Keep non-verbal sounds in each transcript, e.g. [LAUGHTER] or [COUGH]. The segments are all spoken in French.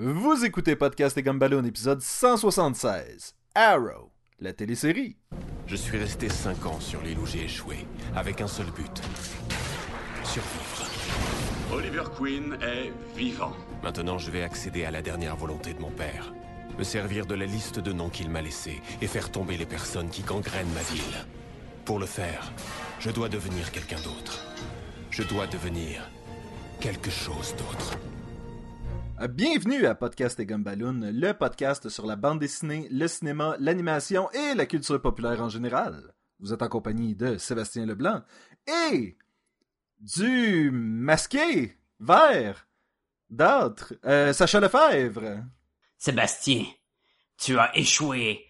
Vous écoutez Podcast et Gumballoon, épisode 176. Arrow, la télésérie. Je suis resté cinq ans sur l'île où j'ai échoué, avec un seul but. Survivre. Oliver Queen est vivant. Maintenant, je vais accéder à la dernière volonté de mon père. Me servir de la liste de noms qu'il m'a laissés et faire tomber les personnes qui gangrènent ma ville. Pour le faire, je dois devenir quelqu'un d'autre. Je dois devenir quelque chose d'autre. Bienvenue à Podcast et Gumballoon, le podcast sur la bande dessinée, le cinéma, l'animation et la culture populaire en général. Vous êtes en compagnie de Sébastien Leblanc et du masqué vert d'âtre, euh, Sacha Lefebvre. Sébastien, tu as échoué.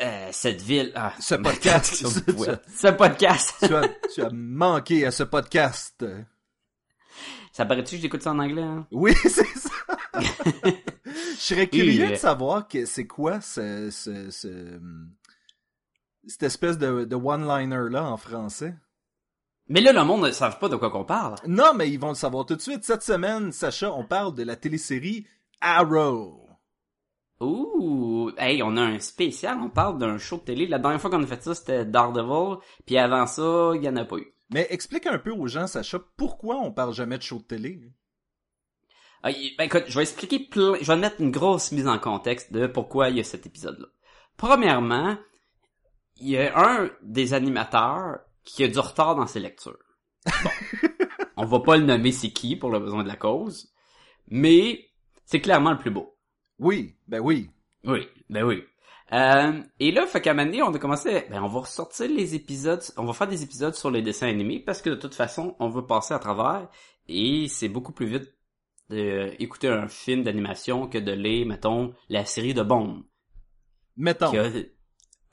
Euh, cette ville. Ah, Ce podcast. [LAUGHS] ce podcast. tu, as, tu as manqué à ce podcast. Ça paraît-tu que j'écoute ça en anglais? Hein? Oui, [LAUGHS] c'est ça. Je serais curieux de savoir que c'est quoi ce, ce, ce, cette espèce de, de one-liner-là en français. Mais là, le monde ne savent pas de quoi qu'on parle. Non, mais ils vont le savoir tout de suite. Cette semaine, Sacha, on parle de la télésérie Arrow. Ouh, hey, on a un spécial, on parle d'un show de télé. La dernière fois qu'on a fait ça, c'était Daredevil, puis avant ça, il y en a pas eu. Mais explique un peu aux gens, Sacha, pourquoi on parle jamais de show de télé? Ah, ben écoute, je vais expliquer plein, je vais mettre une grosse mise en contexte de pourquoi il y a cet épisode-là. Premièrement, il y a un des animateurs qui a du retard dans ses lectures. Bon. [LAUGHS] on va pas le nommer c'est qui pour le besoin de la cause, mais c'est clairement le plus beau. Oui, ben oui. Oui, ben oui. Euh, et là, fait qu'à un on a commencé, ben on va ressortir les épisodes, on va faire des épisodes sur les dessins animés parce que de toute façon, on veut passer à travers et c'est beaucoup plus vite d'écouter un film d'animation que de lire, mettons, la série de Bond. Mettons. Qui a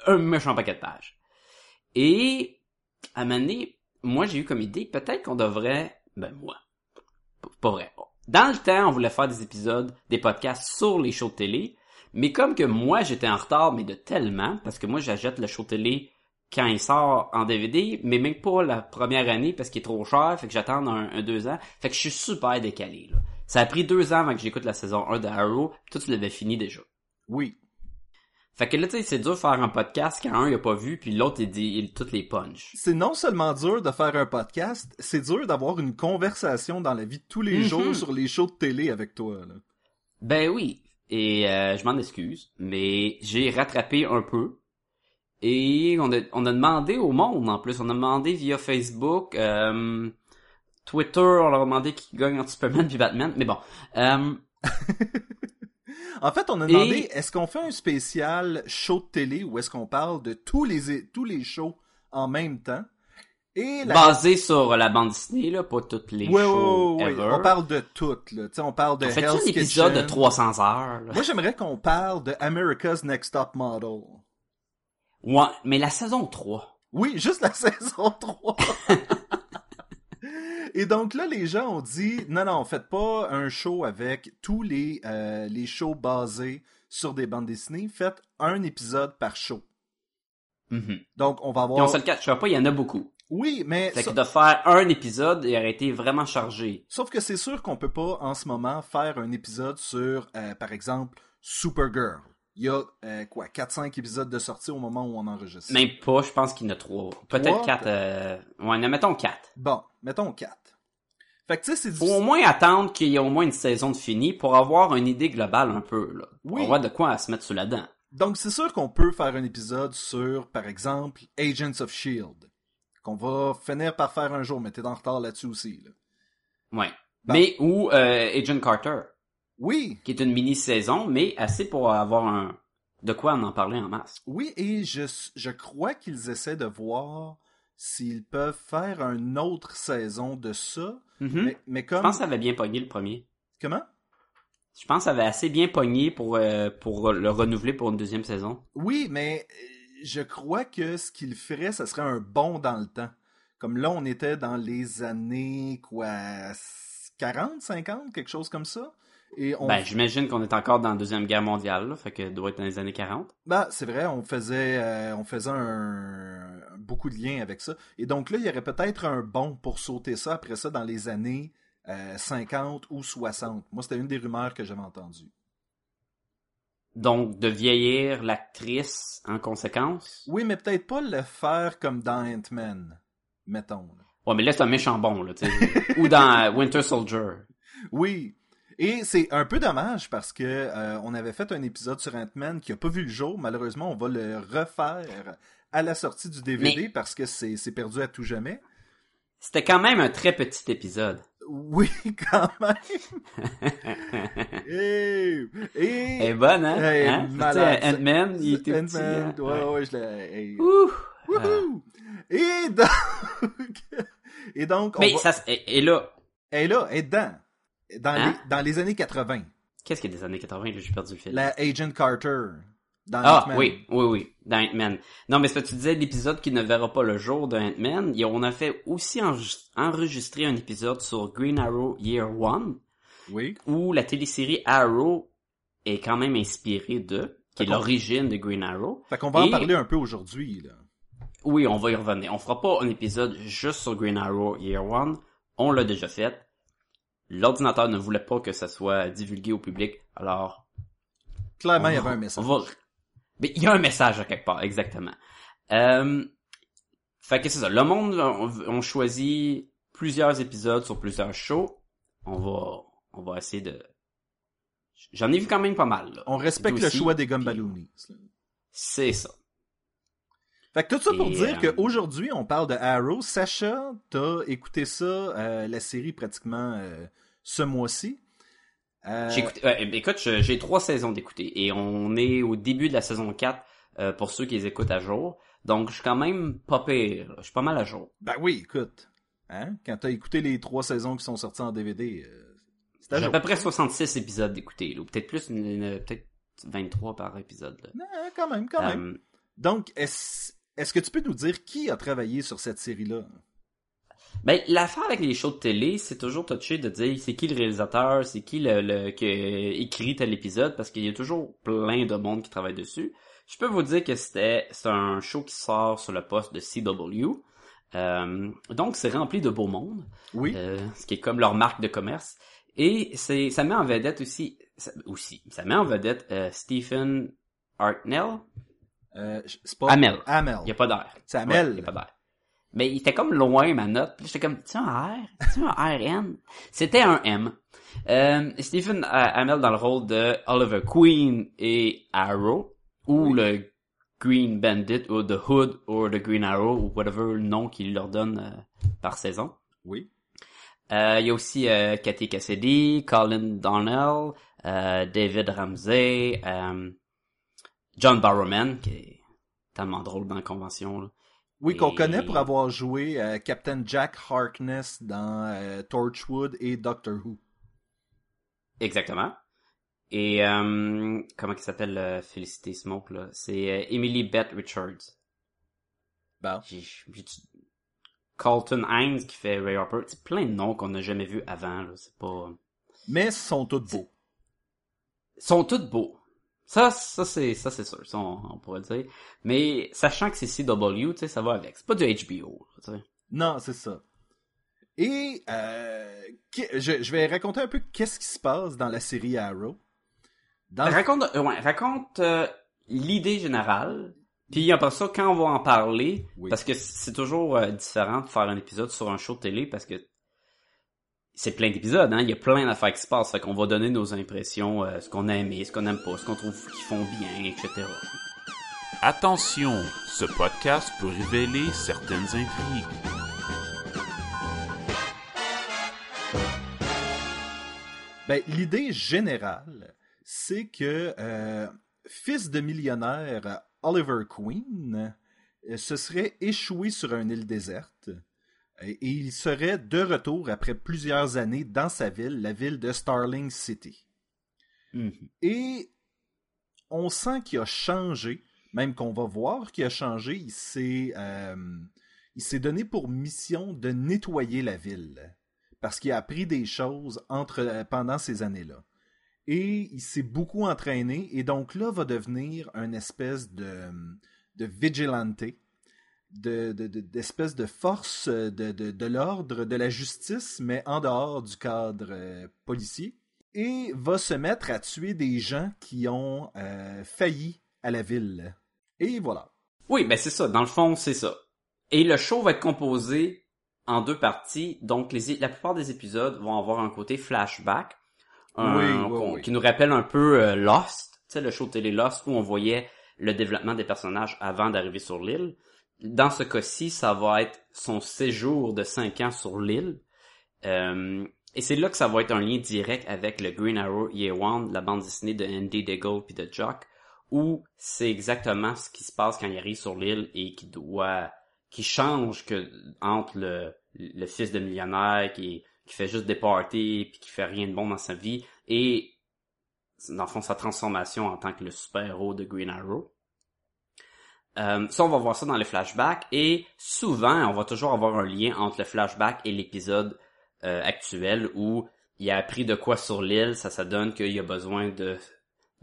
un méchant paquet de pages. Et, à un moment donné, moi j'ai eu comme idée, peut-être qu'on devrait, ben moi, pas vrai. Dans le temps, on voulait faire des épisodes, des podcasts sur les shows de télé, mais comme que moi j'étais en retard, mais de tellement, parce que moi j'achète le show de télé quand il sort en DVD, mais même pas la première année parce qu'il est trop cher, fait que j'attends un, un, deux ans, fait que je suis super décalé là. Ça a pris deux ans avant que j'écoute la saison 1 de Arrow, pis toi tu l'avais fini déjà. Oui. Fait que là, tu sais, c'est dur de faire un podcast quand un il a pas vu, puis l'autre il dit il toutes les punch. C'est non seulement dur de faire un podcast, c'est dur d'avoir une conversation dans la vie de tous les Mhm. jours sur les shows de télé avec toi. Là. Ben oui, et euh, je m'en excuse, mais j'ai rattrapé un peu. Et on a, on a demandé au monde en plus, on a demandé via Facebook, euh, Twitter, on leur a demandé qui gagne entre Superman puis Batman, mais bon. Euh, [LAUGHS] En fait, on a demandé est-ce qu'on fait un spécial show de télé ou est-ce qu'on parle de tous les tous les shows en même temps? Et la... basé sur la bande dessinée là, pas toutes les Ouais, shows ouais, ouais, ever. On parle de toutes là, on parle de On fait Hell's un épisode Kitchen. de 300 heures. là? Moi, j'aimerais qu'on parle de America's Next Top Model. Ouais, mais la saison 3. Oui, juste la [LAUGHS] saison 3. [LAUGHS] Et donc là, les gens ont dit non, non, faites pas un show avec tous les, euh, les shows basés sur des bandes dessinées. Faites un épisode par show. Mhm. Donc, on va Puis on avoir. se le cachera pas, il y en a beaucoup. Oui, mais. Fait que de faire un épisode, il aurait été vraiment chargé. Sauf que c'est sûr qu'on peut pas en ce moment faire un épisode sur, euh, par exemple, Supergirl. Il y a euh, quoi, 4-5 épisodes de sortie au moment où on enregistre. Même pas, je pense qu'il y en a trois. Peut-être Trois? quatre. Euh... Ouais, non, mettons quatre. Bon, mettons 4. Fait que tu sais, c'est Faut au moins attendre qu'il y ait au moins une saison de fini pour avoir une idée globale un peu, là. Oui. On voit de quoi à se mettre sous la dent. Donc, c'est sûr qu'on peut faire un épisode sur, par exemple, Agents of S.H.I.E.L.D. Qu'on va finir par faire un jour, mais t'es en retard là-dessus aussi. Là. Ouais. Bon. Mais, ou euh, Agent Carter, Oui, qui est une mini-saison, mais assez pour avoir un... De quoi en en parler en masse. oui, et je, je crois qu'ils essaient de voir s'ils peuvent faire une autre saison de ça. Mhm. Mais, mais Je pense que ça avait bien pogné le premier. Comment? Je pense que ça avait assez bien pogné pour, euh, pour le renouveler pour une deuxième saison. Oui, mais euh, je crois que ce qu'il ferait, ça serait un bond dans le temps. Comme là, on était dans les années, quoi, 40, 50, quelque chose comme ça. Et on... Ben, j'imagine qu'on est encore dans la Deuxième Guerre mondiale, là, fait que ça doit être dans les années 40. Ben, c'est vrai, on faisait, euh, on faisait un, beaucoup de liens avec ça. Et donc là, il y aurait peut-être un bon pour sauter ça après ça dans les années euh, 50 ou 60. Moi, c'était une des rumeurs que j'avais entendues. Donc, de vieillir l'actrice en conséquence? Oui, mais peut-être pas le faire comme dans Ant-Man, mettons. là. Ouais, mais là, c'est un méchant bon, là, tu sais. Ou dans euh, Winter Soldier. Oui. Et c'est un peu dommage parce que euh, on avait fait un épisode sur Ant-Man qui a pas vu le jour. Malheureusement, on va le refaire à la sortie du DVD Mais- parce que c'est c'est perdu à tout jamais. C'était quand même un très petit épisode. Oui, [LAUGHS] quand même. [LAUGHS] Et, et est bonne, hein? Hey, hein? Ant-Man, il était petit. Hein? ouais, ouais, je l'ai. hey. Ouh! Wouhou! Et donc, [LAUGHS] et donc, on Mais va- ça, et, et là, elle est là, elle est dedans. Dans, Hein? les, dans les années 80. qu'est-ce qu'il y a des années 80? Là, j'ai perdu le fil. La Agent Carter. Dans Ah, Ant-Man. oui, oui, oui, dans Ant-Man. Non, mais ce que tu disais, l'épisode qui ne verra pas le jour de Ant-Man, on a fait aussi enregistre- enregistrer un épisode sur Green Arrow Year One, Oui. où la télésérie Arrow est quand même inspirée de, qui est l'origine de Green Arrow. Fait qu'on va en parler un peu aujourd'hui, là. Oui, on va y revenir. On fera pas un épisode juste sur Green Arrow Year One. On l'a déjà fait. L'ordinateur ne voulait pas que ça soit divulgué au public, alors Clairement, il y va- avait un message. on va- Mais il y a un message à quelque part, exactement. Euh... Fait que c'est ça. Le monde, on, on choisit plusieurs épisodes sur plusieurs shows. On va, on va essayer de. J'en ai vu quand même pas mal. Là. On respecte le choix des Gumballoonies. C'est ça. Fait que tout ça pour Et, dire euh, qu'aujourd'hui, on parle de Arrow. Sacha, t'as écouté ça, euh, la série pratiquement euh, ce mois-ci. J'ai écouté, écoute, j'ai trois saisons d'écouter et on est au début de la saison 4 euh, pour ceux qui les écoutent à jour. Donc je suis quand même pas pire. Je suis pas mal à jour. Ben oui, écoute. Hein? Quand t'as écouté les trois saisons qui sont sorties en DVD, c'est à J'ai à peu près 66 épisodes d'écouter, ou peut-être plus, peut-être 23 par épisode. Là. Non, quand même, quand même. Donc, est-ce est-ce que tu peux nous dire qui a travaillé sur cette série-là? Ben, l'affaire avec les shows de télé, c'est toujours touché de dire c'est qui le réalisateur, c'est qui le, le qui écrit tel épisode, parce qu'il y a toujours plein de monde qui travaille dessus. Je peux vous dire que c'était c'est un show qui sort sur le poste de CW. Euh, donc c'est rempli de beau monde, Oui. euh, ce qui est comme leur marque de commerce. Et c'est ça met en vedette aussi ça, aussi ça met en vedette euh, Stephen Hartnell. Euh, c'est pas... Amel. Amel. Il y a pas d'air. C'est Ouais, Amel. il y a pas d'air. Mais il était comme loin, ma note. Puis j'étais comme, tu un R? Tu un RN? C'était un M. Euh, Stephen euh, Amell dans le rôle de Oliver Queen et Arrow, ou le Green Bandit, ou The Hood, ou The Green Arrow, ou whatever le nom qu'il leur donne euh, par saison. Oui. Euh, il y a aussi euh, Cathy Cassidy, Colin Donnell, euh, David Ramsey, euh, John Barrowman, qui est tellement drôle dans la convention. Là. Oui, qu'on connaît pour avoir joué euh, Captain Jack Harkness dans euh, Torchwood et Doctor Who. Exactement. Et euh, comment il s'appelle Felicity Smoke là? C'est euh, Emily Beth Richards. Bon. J'ai, j'ai- Colton Hines qui fait Ray Harper. C'est plein de noms qu'on n'a jamais vus avant. Là. C'est pas. Mais sont tous beaux. Ils sont tous beaux. Ça, ça c'est, ça c'est sûr. Ça, on, on pourrait dire. Mais sachant que c'est CW, tu sais, ça va avec. C'est pas du HBO. Tu sais. Non, c'est ça. Et euh, je, je vais raconter un peu qu'est-ce qui se passe dans la série Arrow. Dans Raconte, euh, ouais, raconte euh, l'idée générale. Puis après ça, quand on va en parler, Oui. parce que c'est toujours euh, différent de faire un épisode sur un show de télé, parce que c'est plein d'épisodes, hein. Il y a plein d'affaires qui se passent. Fait qu'on va donner nos impressions, euh, ce qu'on a aimé, ce qu'on aime pas, ce qu'on trouve qu'ils font bien, etc. Attention, ce podcast peut révéler certaines intrigues. Ben, l'idée générale, c'est que euh, fils de millionnaire Oliver Queen euh, se serait échoué sur une île déserte et, il serait de retour après plusieurs années dans sa ville, la ville de Starling City. Mhm. Et on sent qu'il a changé, même qu'on va voir qu'il a changé. Il s'est, euh, il s'est donné pour mission de nettoyer la ville parce qu'il a appris des choses entre, euh, pendant ces années-là. Et il s'est beaucoup entraîné et donc là va devenir une espèce de, de vigilante, de, de, de- d'espèce de force de, de, l'ordre, de la justice, mais en dehors du cadre euh, policier. et va se mettre à tuer des gens qui ont euh, failli à la ville. Et voilà. Oui, ben c'est ça. Dans le fond, c'est ça. Et le show va être composé en deux parties. Donc, les, la plupart des épisodes vont avoir un côté flashback. un- Oui, oui, qu'on- oui. Qui nous rappelle un peu euh, Lost. Tu sais, le show télé Lost où on voyait le développement des personnages avant d'arriver sur l'île. Dans ce cas-ci, ça va être son séjour de cinq ans sur l'île. Euh, et c'est là que ça va être un lien direct avec le Green Arrow Year la bande dessinée de Andy Deagle puis de Jock, où c'est exactement ce qui se passe quand il arrive sur l'île et qui doit, qui change que entre le, fils de millionnaire qui, fait juste des parties puis qui fait rien de bon dans sa vie et dans le fond sa transformation en tant que le super-héros de Green Arrow. Euh, ça, on va voir ça dans les flashbacks et souvent, on va toujours avoir un lien entre le flashback et l'épisode euh, actuel où il a appris de quoi sur l'île, ça, ça donne qu'il y a besoin de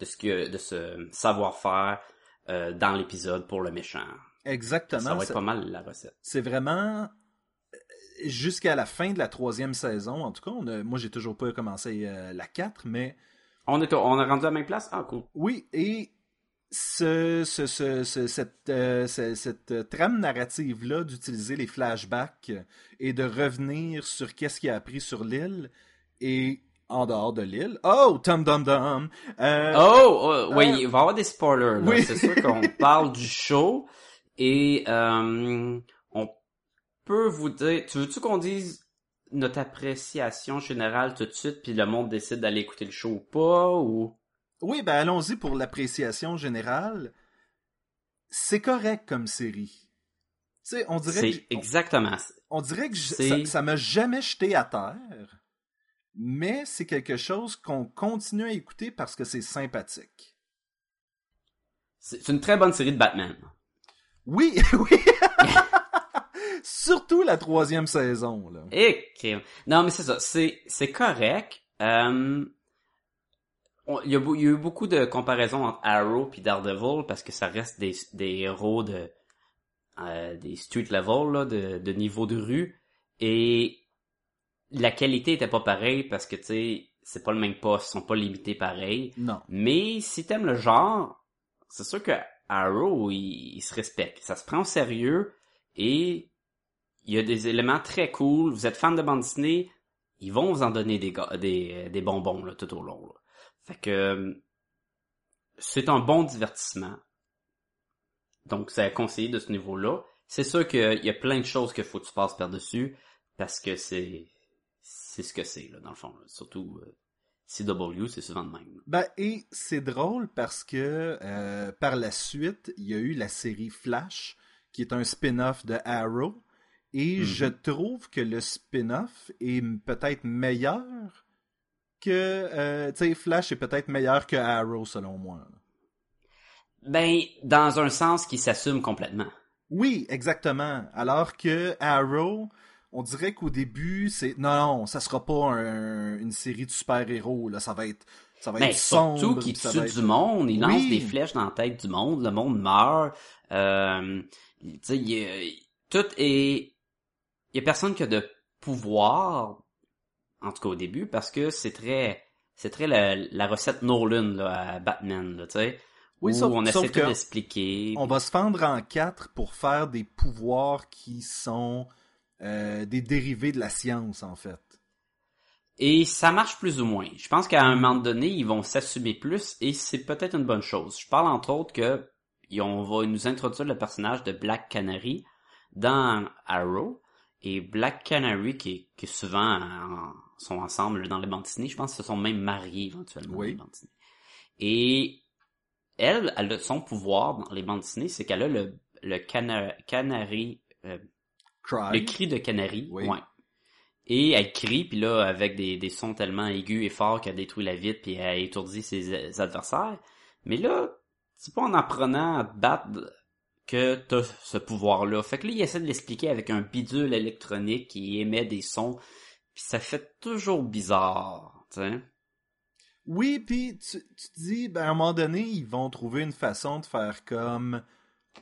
de ce que de ce savoir-faire euh, dans l'épisode pour le méchant. Exactement. ça va être pas mal la recette. C'est vraiment jusqu'à la fin de la troisième saison. En tout cas, on a- moi j'ai toujours pas commencé la 4, mais On est on est rendu à la même place? Ah cool. oui, et ce, ce- ce- ce- cette, euh, ce- cette euh, trame narrative-là d'utiliser les flashbacks et de revenir sur qu'est-ce qu'il a appris sur l'île et en dehors de l'île. Oh, Tom Dum Dum! Euh, Oh, oh, oui, euh, il va y avoir des spoilers. oui. C'est sûr qu'on [LAUGHS] parle du show et on peut vous dire. Tu veux-tu qu'on dise notre appréciation générale tout de suite, puis le monde décide d'aller écouter le show ou pas ou? Oui, ben allons-y pour l'appréciation générale. C'est correct comme série. Tu sais, on dirait c'est que, exactement. on dirait que je- ça, m'a jamais jeté à terre, mais c'est quelque chose qu'on continue à écouter parce que c'est sympathique. C'est une très bonne série de Batman. Oui, [LAUGHS] oui. Surtout la troisième saison, là. Et non, mais c'est ça, c'est correct. Euh, il y, a, beau- il y a eu beaucoup de comparaisons entre Arrow puis Daredevil parce que ça reste des, des héros de euh, des street level là, de, de niveau de rue et la qualité était pas pareille parce que tu sais c'est pas le même poste, ils sont pas limités pareil. Non. Mais si t'aimes le genre, c'est sûr que Arrow, il, il se respecte. Ça se prend au sérieux et il y a des éléments très cool. Vous êtes fan de bande dessinée, ils vont vous en donner des, des, des bonbons là, tout au long. là. Fait que c'est un bon divertissement. Donc c'est à conseiller de ce niveau-là. C'est sûr qu'il y a plein de choses qu'il faut que tu passes par-dessus parce que c'est c'est ce que c'est là, dans le fond. là. Surtout euh, CW, c'est souvent de même. Ben, et c'est drôle parce que euh, par la suite, il y a eu la série Flash, qui est un spin-off de Arrow, et je trouve que le spin-off est peut-être meilleur que... euh, Flash est peut-être meilleur que Arrow, selon moi. Ben, dans un sens qui s'assume complètement. Oui, exactement. Alors que Arrow, on dirait qu'au début, c'est... Non, non, ça sera pas un- une série de super-héros, là, ça va être... Ça va Ben, être sombre. surtout qu'il tue être- du monde, il lance des flèches dans la tête du monde, le monde meurt. Euh, tu sais, il tout est... Il y a personne qui a de pouvoir, en tout cas au début, parce que c'est très... C'est très la, la recette Nolan là, à Batman, là, tu sais. Oui, où sauf- on essaie tout que d'expliquer. On va se fendre en quatre pour faire des pouvoirs qui sont euh, des dérivés de la science, en fait. Et ça marche plus ou moins. Je pense qu'à un moment donné, ils vont s'assumer plus et c'est peut-être une bonne chose. Je parle entre autres que on va nous introduire le personnage de Black Canary dans Arrow et Black Canary qui est, qui est souvent en- sont ensemble dans les bandes dessinées. Je pense qu'ils se sont même mariés éventuellement Oui. dans les. Et elle, elle a son pouvoir dans les bandes dessinées, c'est qu'elle a le, le cana- canari, euh, Cry. le cri de canari, Oui. ouais. Et elle crie, puis là, avec des, des sons tellement aigus et forts qu'elle détruit la vitre, puis elle étourdit ses euh, adversaires. Mais là, c'est pas en apprenant à te battre que t'as ce pouvoir-là. Fait que là, il essaie de l'expliquer avec un bidule électronique qui émet des sons, puis ça fait toujours bizarre, tu sais. Oui, puis tu, tu te dis, ben, à un moment donné, ils vont trouver une façon de faire comme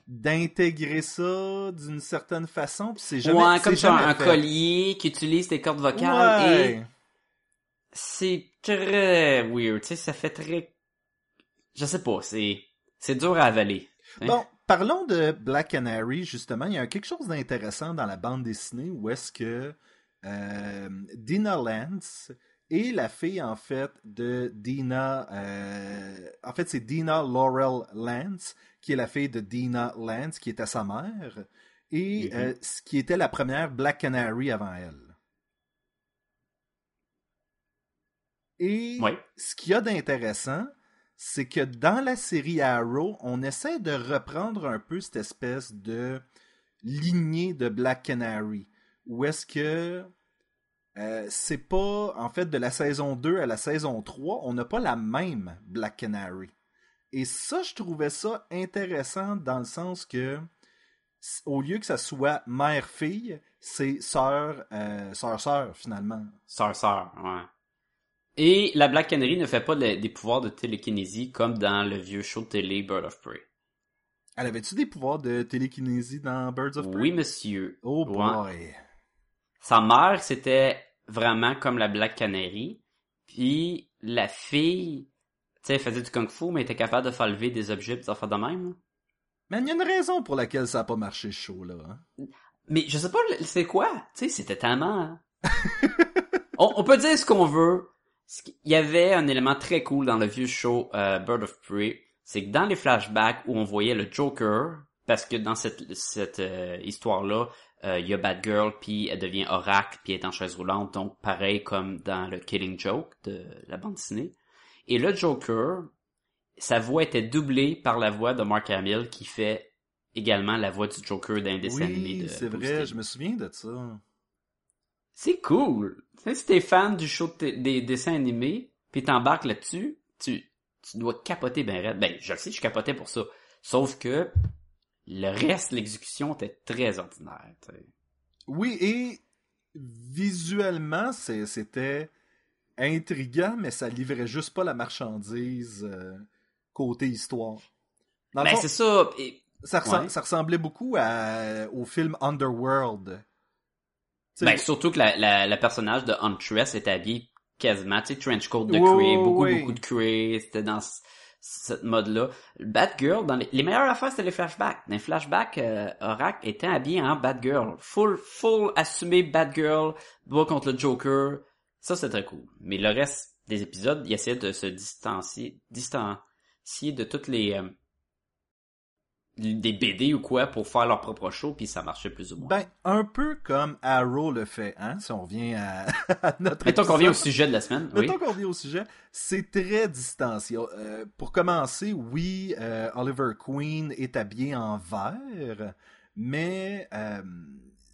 d'intégrer ça d'une certaine façon, puis c'est jamais ouais, comme un fait. collier qui utilise tes cordes vocales et c'est très weird, tu sais, ça fait très... Je sais pas, c'est... C'est dur à avaler. hein. Bon, parlons de Black Canary, justement. Il y a quelque chose d'intéressant dans la bande dessinée où est-ce que euh, Dina Lance est la fille, en fait, de Dina... euh, en fait, c'est Dina Laurel Lance, qui est la fille de Dina Lance, qui était sa mère, et Mhm. euh, ce qui était la première Black Canary avant elle. Et Ouais. ce qu'il y a d'intéressant, c'est que dans la série Arrow, on essaie de reprendre un peu cette espèce de lignée de Black Canary. Où est-ce que euh, c'est pas, en fait, de la saison 2 à la saison 3, on n'a pas la même Black Canary. Et ça, je trouvais ça intéressant dans le sens que, au lieu que ça soit mère-fille, c'est sœur, euh, sœur-sœur, finalement. Sœur, sœur, ouais. Et la Black Canary ne fait pas de- des pouvoirs de télékinésie comme dans le vieux show de télé Bird of Prey. Elle avait-tu des pouvoirs de télékinésie dans Birds of Prey? Oui, monsieur. Oh Ouais. Sa mère, c'était vraiment comme la Black Canary. Puis la fille, tu sais, elle faisait du kung-fu, mais elle était capable de faire lever des objets pis affaires de même. là. Mais il y a une raison pour laquelle ça a pas marché ce show-là. hein. Mais je sais pas, c'est quoi? Tu sais, c'était tellement... on, on peut dire ce qu'on veut. Il y avait un élément très cool dans le vieux show euh, Bird of Prey, c'est que dans les flashbacks où on voyait le Joker, parce que dans cette, cette euh, histoire-là, euh, il y a Batgirl, puis elle devient Oracle, puis elle est en chaise roulante, donc pareil comme dans le Killing Joke de la bande dessinée. Et le Joker, sa voix était doublée par la voix de Mark Hamill, qui fait également la voix du Joker d'un dessin animé Oui, de c'est vrai, je me souviens de ça. C'est cool. Tu sais, si t'es fan du show de des dessins animés, pis t'embarques là-dessus, tu, tu dois capoter ben raide. Ben, je le sais, je capotais pour ça. Sauf que le reste, l'exécution était très ordinaire. Oui, et visuellement, c'était intriguant, mais ça livrait juste pas la marchandise euh, côté histoire. Dans Ben, c'est ça. Et, ça, ressemble- ouais. ça ressemblait beaucoup à- au film Underworld. Ben, surtout que la, la, la personnage de Huntress était habillée quasiment, tu sais, trench coat de Oui, cuir, oui, beaucoup, oui. beaucoup de cuir, c'était dans ce- cette mode-là. Batgirl, dans les, les meilleures affaires, c'était les flashbacks. Dans les flashbacks, euh, Oracle était habillé en Batgirl. Full, full assumé Batgirl, doigt contre le Joker. Ça, c'est très cool. Mais le reste des épisodes, il essayait de se distancier, distancier de toutes les, euh, des BD ou quoi pour faire leur propre show, puis ça marchait plus ou moins. Ben, un peu comme Arrow le fait, hein, si on revient à, [LAUGHS] à notre Mettons qu'on vient au sujet de la semaine. Oui. Mettons qu'on revient au sujet, c'est très distancié. Euh, pour commencer, oui, euh, Oliver Queen est habillé en vert, mais euh,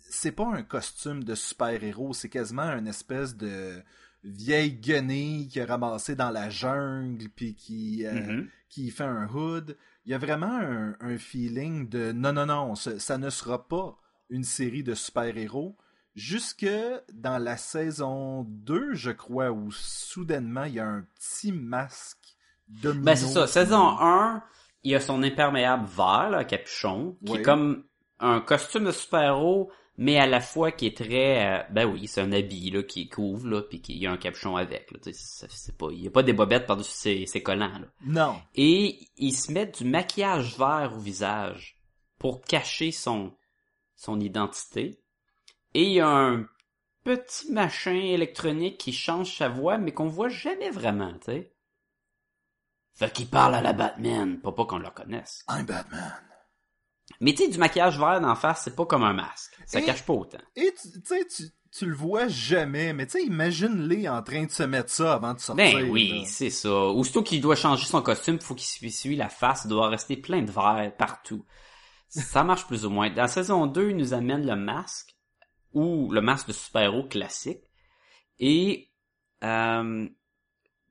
c'est pas un costume de super-héros, c'est quasiment une espèce de vieille guenille qui est ramassée dans la jungle puis qui, Mhm. qui fait un hood. Il y a vraiment un, un feeling de non, non, non, ça, ça ne sera pas une série de super-héros. Jusque dans la saison 2, je crois, où soudainement il y a un petit masque domino. Ben c'est ça. Saison 1, il y a son imperméable vert, là, capuchon, qui Oui. est comme un costume de super-héros, mais à la fois qui est très... euh, ben oui, c'est un habit là, qui couvre, là, puis qu'il y a un capuchon avec. Là, c'est pas, il y a pas des bobettes par-dessus ses, ses collants. Là. Non. Et il se met du maquillage vert au visage pour cacher son, son identité. Et il y a un petit machin électronique qui change sa voix, mais qu'on voit jamais vraiment, tu sais. Fait qu'il parle à la Batman, pas pas qu'on le reconnaisse. I'm Batman. Mais tu sais, du maquillage vert d'en face, c'est pas comme un masque. Ça Et- cache pas autant. Et tu tu sais, tu, tu le vois jamais, mais tu sais, imagine-les en train de se mettre ça avant de sortir. Ben oui, c'est ça. Aussitôt qu'il doit changer son costume, faut qu'il s'essuie la face, il doit rester plein de verre partout. Ça marche plus ou moins. Dans saison 2, il nous amène le masque, ou le masque de super-héros classique. Et euh,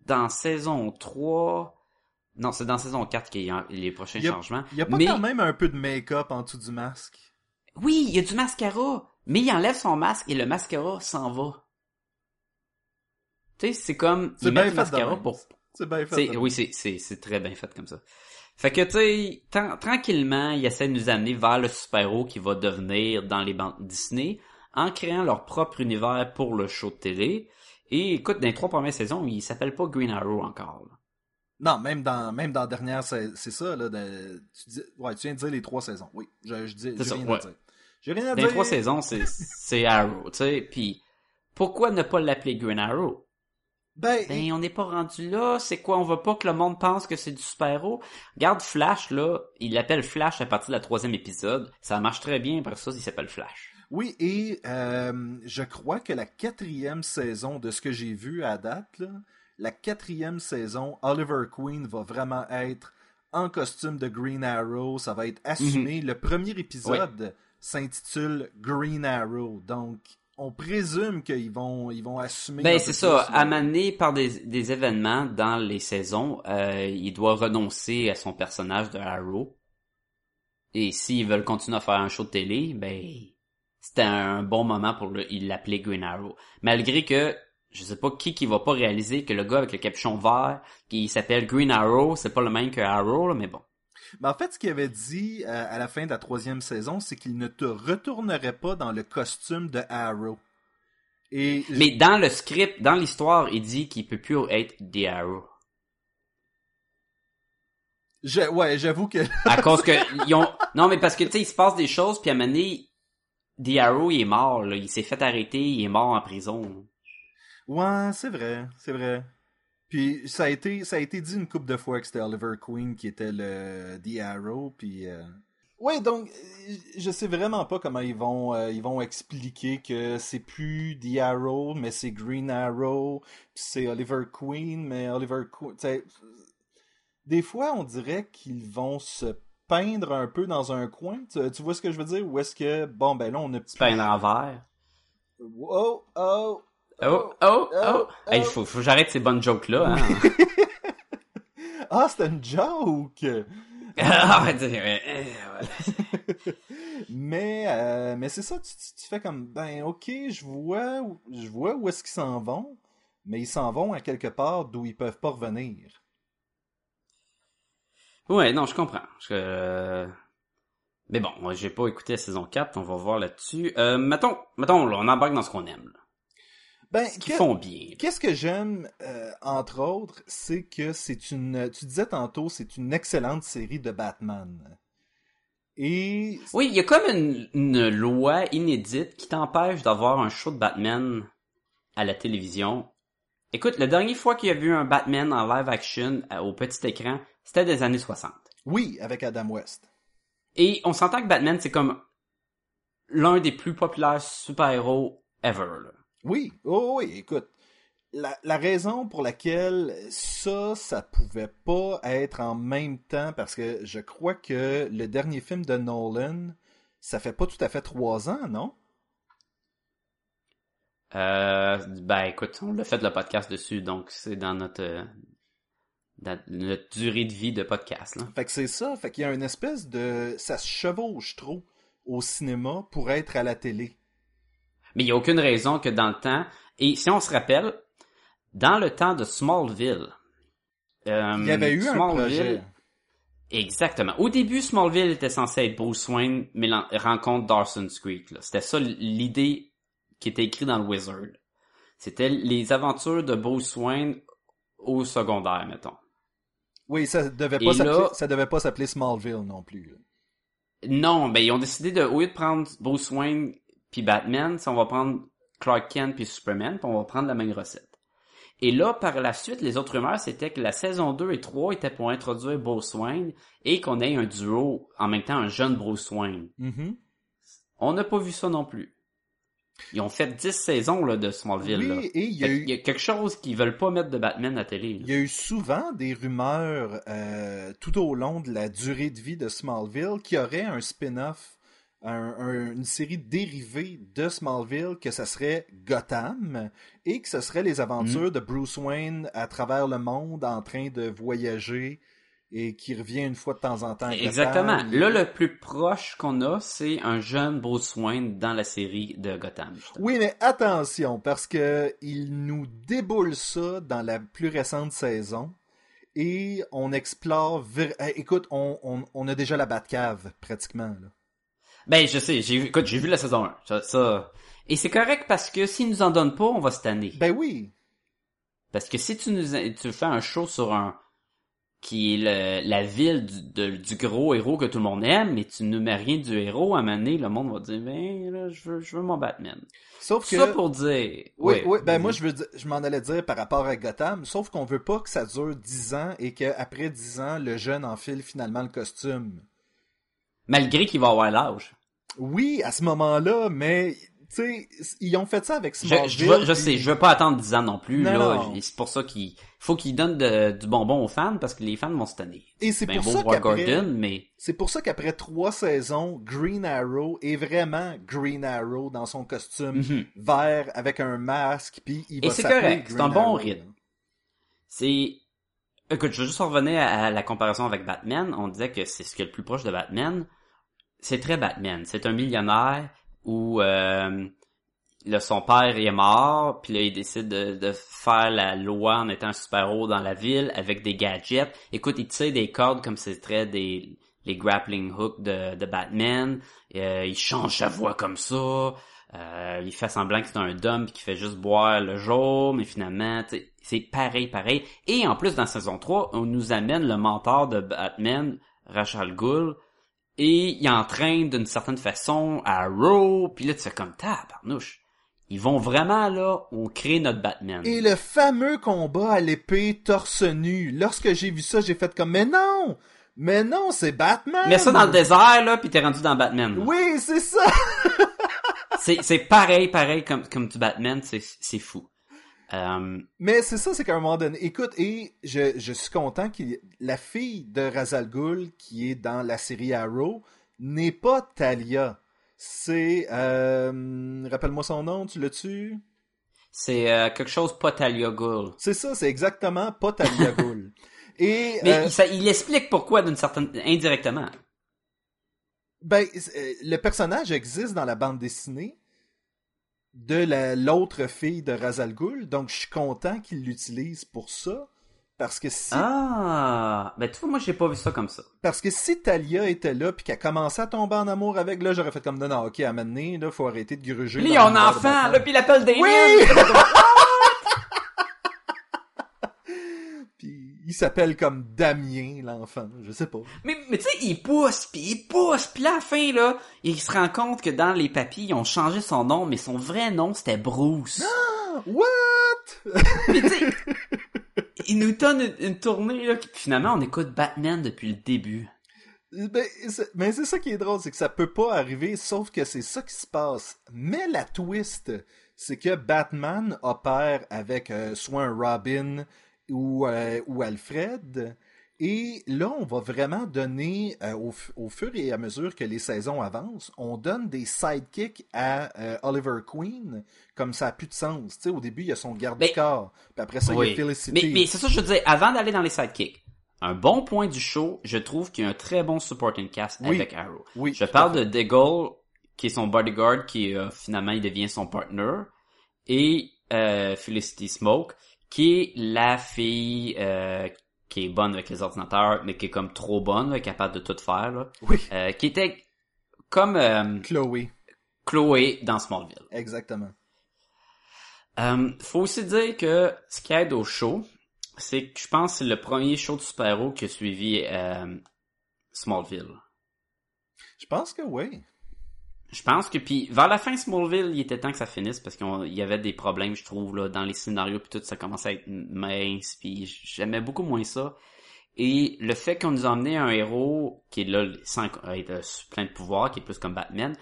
dans saison 3... Non, c'est dans saison 4 qu'il y a les prochains Il y a- changements. Il y a pas Mais- quand même un peu de make-up en dessous du masque. Oui, il y a du mascara, mais il enlève son masque et le mascara s'en va. Tu sais, c'est comme... Il met mascara pour C'est bien fait. Oui, c'est, c'est, c'est très bien fait comme ça. Fait que, tu sais, tran- tranquillement, ils essaient de nous amener vers le super-héros qui va devenir dans les bandes Disney en créant leur propre univers pour le show de télé. Et écoute, dans les trois premières saisons, il s'appelle pas Green Arrow encore. là. Non, même dans même dans la dernière, c'est c'est ça, là. de- tu, dis, ouais, tu viens de dire les trois saisons. Oui, je, je dis, j'ai rien ouais. à dire. J'ai rien à Dans dire. les trois saisons, c'est c'est Arrow, tu sais. Puis pourquoi ne pas l'appeler Green Arrow? Ben, Ben, on n'est pas rendu là. C'est quoi? On veut pas que le monde pense que c'est du super-héros? Regarde Flash, là. Il l'appelle Flash à partir de la troisième épisode. Ça marche très bien. Après ça, il s'appelle Flash. oui, et euh, je crois que la quatrième saison de ce que j'ai vu à date, là, la quatrième saison, Oliver Queen va vraiment être en costume de Green Arrow. Ça va être assumé. Le premier épisode s'intitule Green Arrow. Donc, on présume qu'ils vont, ils vont assumer. Ben, c'est ça. Amené par des, des événements dans les saisons, euh, il doit renoncer à son personnage de Arrow. Et s'ils veulent continuer à faire un show de télé, ben, c'était un bon moment pour l'appeler Green Arrow. Malgré que, je sais pas qui qui va pas réaliser que le gars avec le capuchon vert, qui s'appelle Green Arrow, c'est pas le même que Arrow, là, mais bon. Ben, en fait, ce qu'il avait dit euh, à la fin de la troisième saison, c'est qu'il ne te retournerait pas dans le costume de Arrow. Et Mais dans le script, dans l'histoire, il dit qu'il peut plus être The Arrow. je- ouais, j'avoue que À [LAUGHS] cause que ils ont non mais parce que tu sais il se passe des choses puis à un moment donné The Arrow il est mort là, il s'est fait arrêter, il est mort en prison. Ouais, c'est vrai, c'est vrai. Puis ça a été ça a été dit une couple de fois que c'était Oliver Queen qui était le The Arrow puis euh, Ouais, donc je sais vraiment pas comment ils vont euh, ils vont expliquer que c'est plus The Arrow mais c'est Green Arrow, puis c'est Oliver Queen mais Oliver Queen, des fois on dirait qu'ils vont se peindre un peu dans un coin, tu, tu vois ce que je veux dire? Ou est-ce que bon ben là on a C'est pas un envers. Oh oh Oh oh oh. oh, Hey, oh. faut faut que j'arrête ces bonnes jokes là hein. [LAUGHS] Ah, c'était une joke! [LAUGHS] Ah, ouais. [LAUGHS] mais euh, mais c'est ça, tu, tu- tu fais comme, ben ok, je vois, je vois où est-ce qu'ils s'en vont, mais ils s'en vont à quelque part d'où ils peuvent pas revenir. Ouais, non, je comprends. Je- euh, Mais bon, moi j'ai pas écouté la saison 4, on va voir là-dessus. Euh, mettons, mettons là, on embarque dans ce qu'on aime. Là. Ben, font bien. qu'est-ce que j'aime, euh, entre autres, c'est que c'est une, tu disais tantôt, c'est une excellente série de Batman. Et Oui, il y a comme une, une loi inédite qui t'empêche d'avoir un show de Batman à la télévision. Écoute, la dernière fois qu'il y a vu un Batman en live action euh, au petit écran, c'était des années 60. oui, avec Adam West. Et on s'entend que Batman, c'est comme l'un des plus populaires super-héros ever. là. Oui, oh oui, écoute. La, la raison pour laquelle ça, ça pouvait pas être en même temps, parce que je crois que le dernier film de Nolan, ça fait pas tout à fait trois ans, non? Euh, ben écoute, on l'a fait le podcast dessus, donc c'est dans notre, euh, dans notre durée de vie de podcast. Là. Fait que c'est ça, fait qu'il y a une espèce de... Ça se chevauche trop au cinéma pour être à la télé. Mais il n'y a aucune raison que dans le temps, et si on se rappelle, dans le temps de Smallville, euh, Il y avait eu un Smallville- projet. Exactement. Au début, Smallville était censé être Bruce Wayne, mais rencontre Dawson's Creek. C'était ça l'idée qui était écrite dans le Wizard. C'était les aventures de Bruce Wayne au secondaire, mettons. Oui, ça devait pas là- ça devait pas s'appeler Smallville non plus. Non, ben ils ont décidé de, au lieu de prendre Bruce Wayne puis Batman, si on va prendre Clark Kent puis Superman, puis on va prendre la même recette. Et là, par la suite, les autres rumeurs, c'était que la saison 2 et 3 étaient pour introduire Bruce Wayne et qu'on ait un duo, en même temps un jeune Bruce Wayne. Mhm. On n'a pas vu ça non plus. Ils ont fait 10 saisons là, de Smallville. là. Et il y a Fait eu... qu'il y a quelque chose qu'ils veulent pas mettre de Batman à la télé. là. Il y a eu souvent des rumeurs euh, tout au long de la durée de vie de Smallville qu'il y aurait un spin-off, un- un- une série dérivée de Smallville, que ça serait Gotham et que ce serait les aventures de Bruce Wayne à travers le monde en train de voyager et qui revient une fois de temps en temps. à Exactement. Gotham. Là, le plus proche qu'on a, c'est un jeune Bruce Wayne dans la série de Gotham. justement. Oui, mais attention, parce que il nous déboule ça dans la plus récente saison. Et on explore. Eh, écoute, on, on, on a déjà la Batcave, pratiquement. Là. Ben, je sais, j'ai vu, écoute, j'ai vu la saison 1. Ça, ça- Et c'est correct parce que s'ils nous en donnent pas, on va se tanner. Ben oui. Parce que si tu nous tu fais un show sur un qui est le- la ville du, de- du gros héros que tout le monde aime, mais tu ne mets rien du héros, à un moment donné, le monde va dire, ben, là, je veux, je veux mon Batman. Sauf que... Ça pour dire... Oui, oui, ben moi je veux dire- je m'en allais dire par rapport à Gotham, sauf qu'on veut pas que ça dure 10 ans et qu'après 10 ans, le jeune enfile finalement le costume. Malgré qu'il va avoir l'âge. Oui, à ce moment-là, mais tu sais, ils ont fait ça avec Je, Smallville. je, veux- je puis- sais, je veux pas attendre 10 ans non plus, Non, là. Et C'est pour ça qu'il faut qu'ils donnent de- du bonbon aux fans, parce que les fans vont se tanner. Et c'est Ben pour ça qu'après, mais... c'est pour ça qu'après trois saisons, Green Arrow est vraiment Green Arrow dans son costume Mhm. vert avec un masque, puis il Et va c'est s'appeler correct, c'est un bon Arrow. rythme. C'est... Écoute, je veux juste revenir à la comparaison avec Batman. On disait que c'est ce qui est le plus proche de Batman. C'est très Batman. C'est un millionnaire où euh, là, son père est mort, puis là, il décide de, de faire la loi en étant un super-héros dans la ville avec des gadgets. Écoute, il tire des cordes comme si c'était des les grappling hooks de, de Batman. Euh, il change sa voix comme ça. Euh, il fait semblant que c'est un dump qui fait juste boire le jour, mais finalement, c'est pareil, pareil. Et en plus, dans saison 3, on nous amène le mentor de Batman, Rachel Gould, et il entraîne d'une certaine façon Arrow, puis là, tu fais comme, tabarnouche. Ils vont vraiment, là, on crée notre Batman. Et le fameux combat à l'épée torse nu. Lorsque j'ai vu ça, j'ai fait comme mais non, mais non, c'est Batman. Mets ça dans le désert, là, puis t'es rendu dans Batman. là. Oui, c'est ça. [LAUGHS] C'est, c'est pareil, pareil comme, comme du Batman, c'est, c'est fou. Euh, Mais c'est ça, c'est qu'à un moment donné, écoute, et je, je suis content que la fille de Razal Ghul, qui est dans la série Arrow, n'est pas Talia. C'est, euh, rappelle-moi son nom, tu l'as-tu? c'est euh, quelque chose pas Talia Ghul. C'est ça, c'est exactement pas Talia Ghul. [LAUGHS] Et, Mais euh, il, ça- il explique pourquoi d'une certaine indirectement. Ben, le personnage existe dans la bande dessinée de la- l'autre fille de Razal Ghul, donc je suis content qu'il l'utilise pour ça. Parce que si, Ah, ben tu vois, moi j'ai pas vu ça comme ça. parce que si Talia était là puis qu'elle commençait à tomber en amour avec, là, j'aurais fait comme non, non, ok, à mener, là, faut arrêter de gruger. Lui, on enfant, là, puis il appelle Damien. Oui! [LAUGHS] il s'appelle comme Damien, l'enfant, je sais pas. Mais, mais tu sais, il pousse, puis il pousse, puis à la fin, là, il se rend compte que dans les papiers, ils ont changé son nom, mais son vrai nom, c'était Bruce. What? [LAUGHS] Mais tu sais, il nous donne une, une tournée, là, puis finalement, on écoute Batman depuis le début. Ben, mais c'est ça qui est drôle, c'est que ça peut pas arriver, sauf que c'est ça qui se passe. Mais la twist, c'est que Batman opère avec euh, soit un Robin ou, euh, ou Alfred. Et là, on va vraiment donner, euh, au, fur et à mesure que les saisons avancent, on donne des sidekicks à euh, Oliver Queen, comme ça a plus de sens. Tu sais, au début, il y a son garde-corps, puis après ça, il y a Felicity. Mais, mais c'est ça que je veux dire, avant d'aller dans les sidekicks, un bon point du show, je trouve qu'il y a un très bon supporting cast Oui. avec Arrow. Oui, Je parle de Deagle, qui est son bodyguard, qui euh, finalement il devient son partner, et euh, Felicity Smoke, qui est la fille euh, qui est bonne avec les ordinateurs, mais qui est comme trop bonne, là, capable de tout faire, là. Oui, Euh, qui était comme euh, Chloé, Chloé dans Smallville. exactement. Euh, faut aussi dire que ce qui aide au show, c'est que je pense que c'est le premier show de super-héros qui a suivi euh, Smallville. Je pense que oui. Je pense que puis vers la fin Smallville, il était temps que ça finisse parce qu'il y avait des problèmes, je trouve là dans les scénarios puis tout ça commençait à être mince puis j'aimais beaucoup moins ça. Et le fait qu'on nous a un héros qui est là sans être euh, plein de pouvoir, qui est plus comme Batman,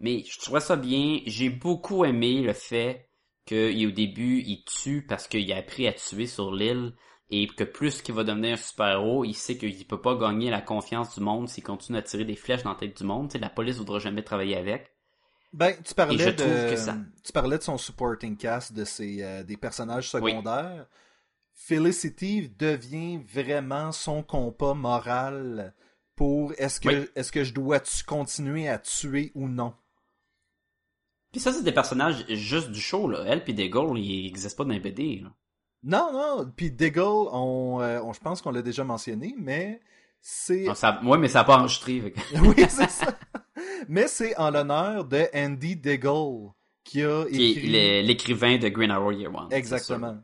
mais je trouvais ça bien. J'ai beaucoup aimé le fait qu'au début il tue parce qu'il a appris à tuer sur l'île et que plus qu'il va devenir un super-héros, il sait qu'il peut pas gagner la confiance du monde s'il continue à tirer des flèches dans la tête du monde. Tu sais, la police voudra jamais travailler avec. Ben, tu parlais Et je de, trouve que ça- tu parlais de son supporting cast, de ses, euh, des personnages secondaires. Felicity devient vraiment son compas moral pour est-ce que, Oui. est-ce que je dois tu- continuer à tuer ou non. Puis ça, c'est des personnages juste du show, là. Elle puis Deagle, ils existent pas dans les BD, là. Non, non, puis Diggle, on, euh, on- je pense qu'on l'a déjà mentionné, mais c'est... Ouais, mais ça a pas enregistré. [LAUGHS] oui, [LAUGHS] c'est ça. Mais c'est en l'honneur de Andy Diggle qui a Qui est écrit... l'é- l'écrivain de Green Arrow Year One. Exactement.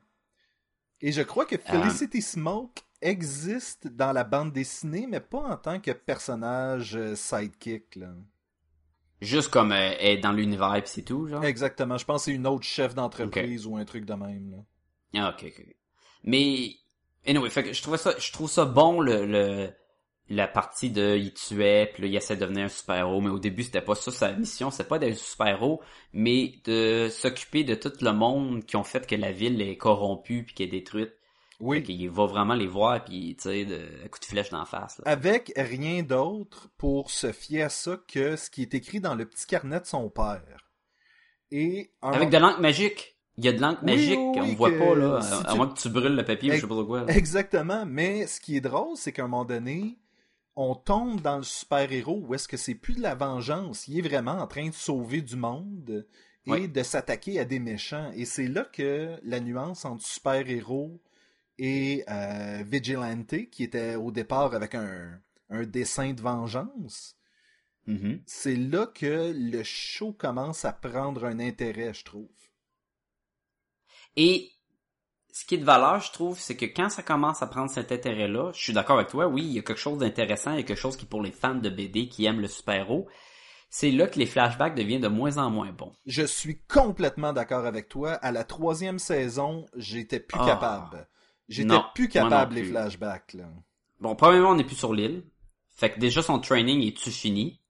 Et je crois que Felicity Smoke existe dans la bande dessinée, mais pas en tant que personnage euh, sidekick. Là. Juste comme euh, elle est dans l'univers pis c'est tout, genre. Exactement. Je pense que c'est une autre chef d'entreprise ou un truc de même. Là. Ah, ok, ok. Mais, anyway, fait que je trouvais ça, je trouve ça bon, le, le, la partie de il tuait, puis là, il essaie de devenir un super-héros, mais au début, c'était pas ça sa mission, c'est pas d'être un super-héros, mais de s'occuper de tout le monde qui ont fait que la ville est corrompue puis qu'elle est détruite. Oui. Fait qu'il va vraiment les voir puis tu sais de un coup de flèche d'en face. Là. Avec rien d'autre pour se fier à ça que ce qui est écrit dans le petit carnet de son père. Et un- Avec de l'encre magique. Il y a de l'encre Oui, magique, oui, on oui, voit pas là, si à, tu- moins que tu brûles le papier, ou je sais pas trop quoi. là. Exactement, mais ce qui est drôle, c'est qu'à un moment donné, on tombe dans le super-héros où est-ce que c'est plus de la vengeance, il est vraiment en train de sauver du monde et Ouais. de s'attaquer à des méchants. Et c'est là que la nuance entre super-héros et euh, vigilante, qui était au départ avec un, un dessin de vengeance, Mhm. c'est là que le show commence à prendre un intérêt, je trouve. Et ce qui est de valeur, je trouve, c'est que quand ça commence à prendre cet intérêt-là, je suis d'accord avec toi, oui, il y a quelque chose d'intéressant, il y a quelque chose qui, pour les fans de BD qui aiment le super-héros, c'est là que les flashbacks deviennent de moins en moins bons. Je suis complètement d'accord avec toi. À la troisième saison, j'étais plus Ah. capable. J'étais plus capable les flashbacks. Là. Bon, premièrement, on n'est plus sur l'île. Fait que déjà, son training est-tu fini?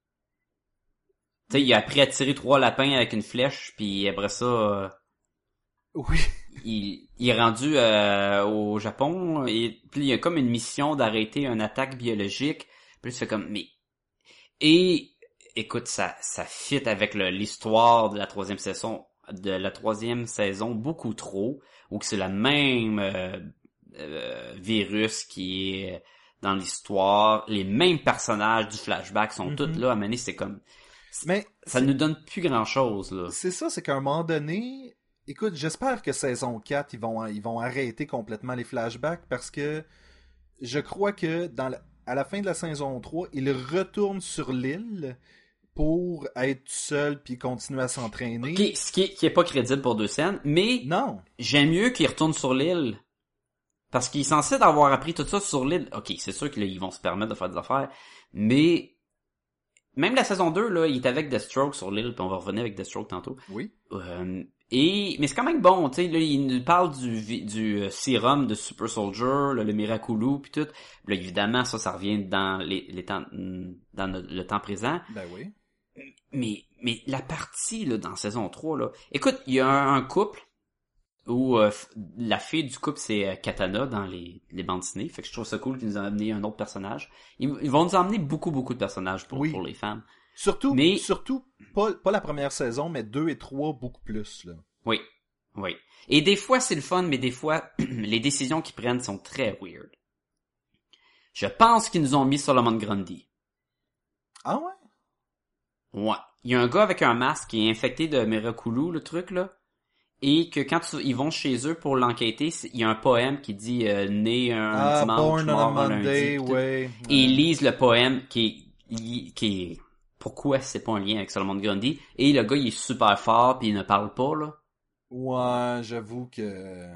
Tu sais, il a appris à tirer trois lapins avec une flèche, puis après ça, euh, Oui. il, il est rendu euh, au Japon, et puis il y a comme une mission d'arrêter une attaque biologique. Puis tu fais comme, mais... Et, écoute, ça, ça fit avec l'histoire de la troisième saison, de la troisième saison beaucoup trop, où que c'est le même euh, euh, virus qui est dans l'histoire, les mêmes personnages du flashback sont tous là, à mener, c'est comme... Mais Ça nous donne plus grand-chose, là. c'est ça, c'est qu'à un moment donné, écoute, j'espère que saison 4, ils vont, ils vont arrêter complètement les flashbacks parce que je crois que dans la- à la fin de la saison 3, ils retournent sur l'île pour être tout seul puis continuer à s'entraîner. Ce qui est, qui est pas crédible pour deux scènes, mais Non. j'aime mieux qu'il retourne sur l'île. Parce qu'il est censé avoir appris tout ça sur l'île. Ok, c'est sûr qu'ils vont se permettre de faire des affaires, mais même la saison 2, là, il est avec Deathstroke sur l'île, puis on va revenir avec Deathstroke tantôt. Oui. Euh, et mais c'est quand même bon, tu sais, là, il nous parle du du euh, sérum de Super Soldier, là, le Miraculou, puis tout. Là, évidemment, ça, ça revient dans les, les temps, dans le, le temps présent. Ben oui. Mais, mais la partie, là, dans saison 3, là, écoute, il y a un, un couple où euh, la fille du couple, c'est euh, Katana dans les, les bandes dessinées. Fait que je trouve ça cool qu'ils nous ont amené un autre personnage. Ils, ils vont nous emmener beaucoup, beaucoup de personnages pour, Oui. pour les femmes. Surtout, Mais- surtout pas, pas la première saison, mais deux et trois beaucoup plus. Là. Oui, oui. Et des fois, c'est le fun, mais des fois, [CLEARS THROAT] les décisions qu'ils prennent sont très weird. Je pense qu'ils nous ont mis Solomon Grundy. Ah ouais? Ouais. Il y a un gars avec un masque qui est infecté de Miraculou, le truc, là. Et que quand tu- ils vont chez eux pour l'enquêter, il y a un poème qui dit euh, né un Ah, dimanche, Born on a lundi. Monday, ouais. Et ils lisent le poème qui est, qui est pourquoi c'est pas un lien avec Solomon Grundy? Et le gars, il est super fort puis il ne parle pas, là. Ouais, j'avoue que...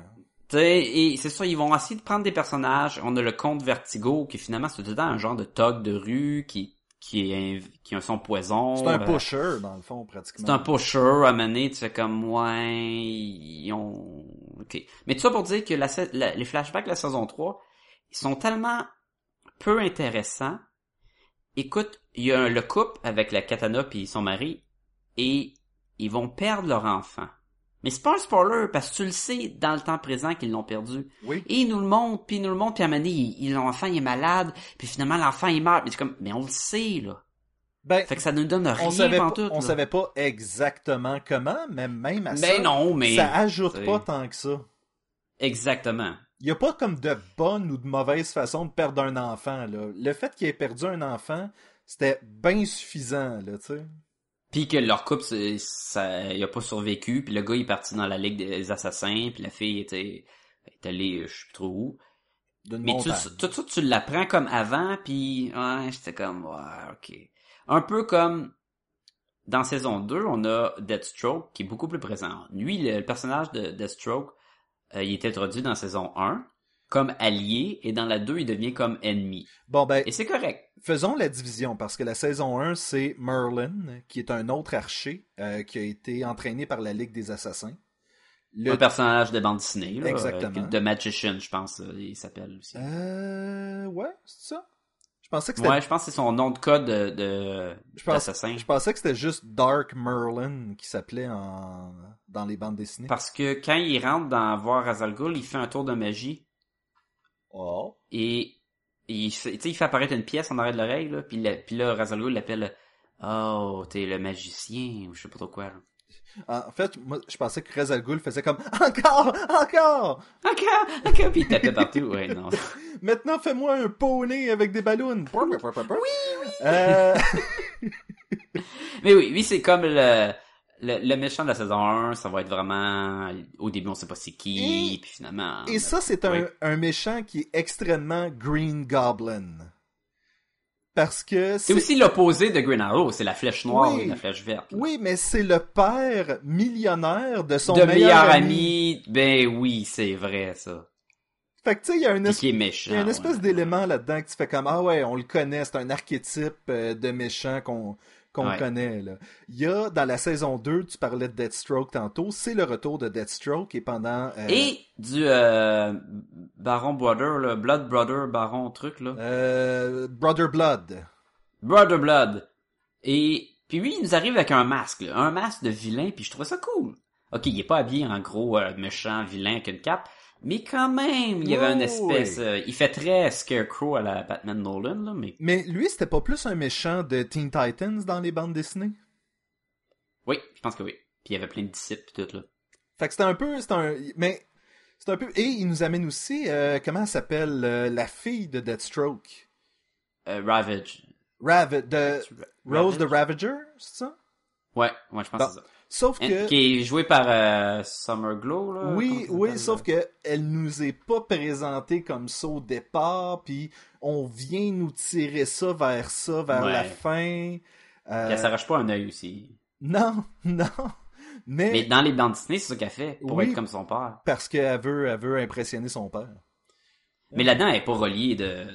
Tu sais, et c'est ça, ils vont essayer de prendre des personnages. On a le comte Vertigo, qui finalement c'est tout le temps un genre de tog de rue, qui qui est qui a son poison. C'est un Euh, pusher, dans le fond, pratiquement. C'est un pusher à mener, tu fais comme ouais, ils ont OK. Mais tout ça pour dire que la- les flashbacks de la saison 3, ils sont tellement peu intéressants. Écoute, il y a le couple avec la katana puis son mari et ils vont perdre leur enfant. Mais c'est pas un spoiler parce que tu le sais dans le temps présent qu'ils l'ont perdu. Oui. Et ils nous le montrent, puis ils nous le montrent, puis à un moment donné, l'enfant il est malade, puis finalement l'enfant il meurt. Mais c'est comme, mais on le sait là. Ben, Fait que ça nous donne rien on savait, pantoute, on là. savait pas exactement comment, mais même à ça, Ben non, mais... ça ajoute pas tant que ça. Exactement. Il y a pas comme de bonne ou de mauvaise façon de perdre un enfant, là. Le fait qu'il ait perdu un enfant, c'était bien suffisant, là, tu sais. Puis que leur couple, ça, il a pas survécu, puis le gars il est parti dans la ligue des assassins, puis la fille était, est allée, je sais plus trop où. Mais tu, montagne. tout ça, tu l'apprends comme avant, puis ouais, j'étais comme, ouais, ok. Un peu comme dans saison 2, on a Deathstroke qui est beaucoup plus présent. Lui, le personnage de Deathstroke, euh, il est introduit dans saison 1 comme allié et dans la 2 il devient comme ennemi. Bon, ben, Et c'est correct. faisons la division parce que la saison 1, c'est Merlin, qui est un autre archer euh, qui a été entraîné par la Ligue des Assassins. Le... Un personnage de bande dessinée, là, Exactement. euh, Magician, je pense, euh, il s'appelle aussi. Euh, ouais, c'est ça. Je pensais que c'était ouais, je pense que c'est son nom de code de, de Je pense- d'assassin. Je pensais que c'était juste Dark Merlin qui s'appelait en... dans les bandes dessinées. Parce que quand il rentre dans voir Razal Ghul, il fait un tour de magie Oh. et il, fait- tu sais, il fait apparaître une pièce en arrière de l'oreille, là, puis, la- puis là, Razal Ghul l'appelle Oh, t'es le magicien, ou je sais pas trop quoi. Là. En fait, moi, je pensais que Rez Al Ghul faisait comme Encore! Encore! Encore, encore, puis il tapait partout. Ouais, non. [LAUGHS] Maintenant, fais-moi un poney avec des ballons. Oui, oui. Euh... [LAUGHS] Mais oui, lui, c'est comme le, le, le méchant de la saison 1, ça va être vraiment... Au début, on sait pas c'est qui, Et- puis finalement... Et ça, c'est un, Oui. un méchant qui est extrêmement Green Goblin. Parce que C'est aussi l'opposé de Green Arrow, c'est la flèche noire Oui. et la flèche verte. là. Oui, mais c'est le père millionnaire de son de meilleur, ami. ami, ben oui, c'est vrai, ça. Fait que tu sais, il y a une est méchant. Il y a une espèce ouais. d'élément là-dedans que tu fais comme ah ouais, on le connaît, c'est un archétype euh, de méchant qu'on qu'on Ouais. connaît là. Il y a dans la saison 2, tu parlais de Deathstroke tantôt, c'est le retour de Deathstroke et pendant euh, Et du euh, Baron Brother, là, Blood Brother Baron truc, là. euh, Brother Blood. Brother Blood. Et puis lui, il nous arrive avec un masque, là, un masque de vilain, puis je trouvais ça cool. Ok, il est pas habillé en gros méchant vilain avec une cape, mais quand même, il y avait Oh, une espèce... oui. euh, il fait très Scarecrow à la Batman Nolan, là, mais... Mais lui, c'était pas plus un méchant de Teen Titans dans les bandes dessinées? Oui, je pense que oui. Puis il y avait plein de disciples pis tout, là. Fait que c'était un peu un mais c'est un peu et il nous amène aussi euh, comment elle s'appelle euh, la fille de Deathstroke? Euh, Ravage. Rav de Rose the Ravage? Ravager, c'est ça? Ouais, ouais, je pense Bon. que c'est ça. Sauf que Qui est joué par euh, Summer Glow, là. Oui, oui, sauf que elle nous est pas présentée comme ça au départ, puis on vient nous tirer ça vers ça, vers Ouais. la fin. Euh, Puis elle s'arrache pas un œil aussi. Non, [LAUGHS] non, mais, Mais dans les bandes Disney, c'est ça qu'elle fait, pour Oui. être comme son père. parce qu'elle veut, elle veut impressionner son père. Mais là-dedans, elle est pas reliée de...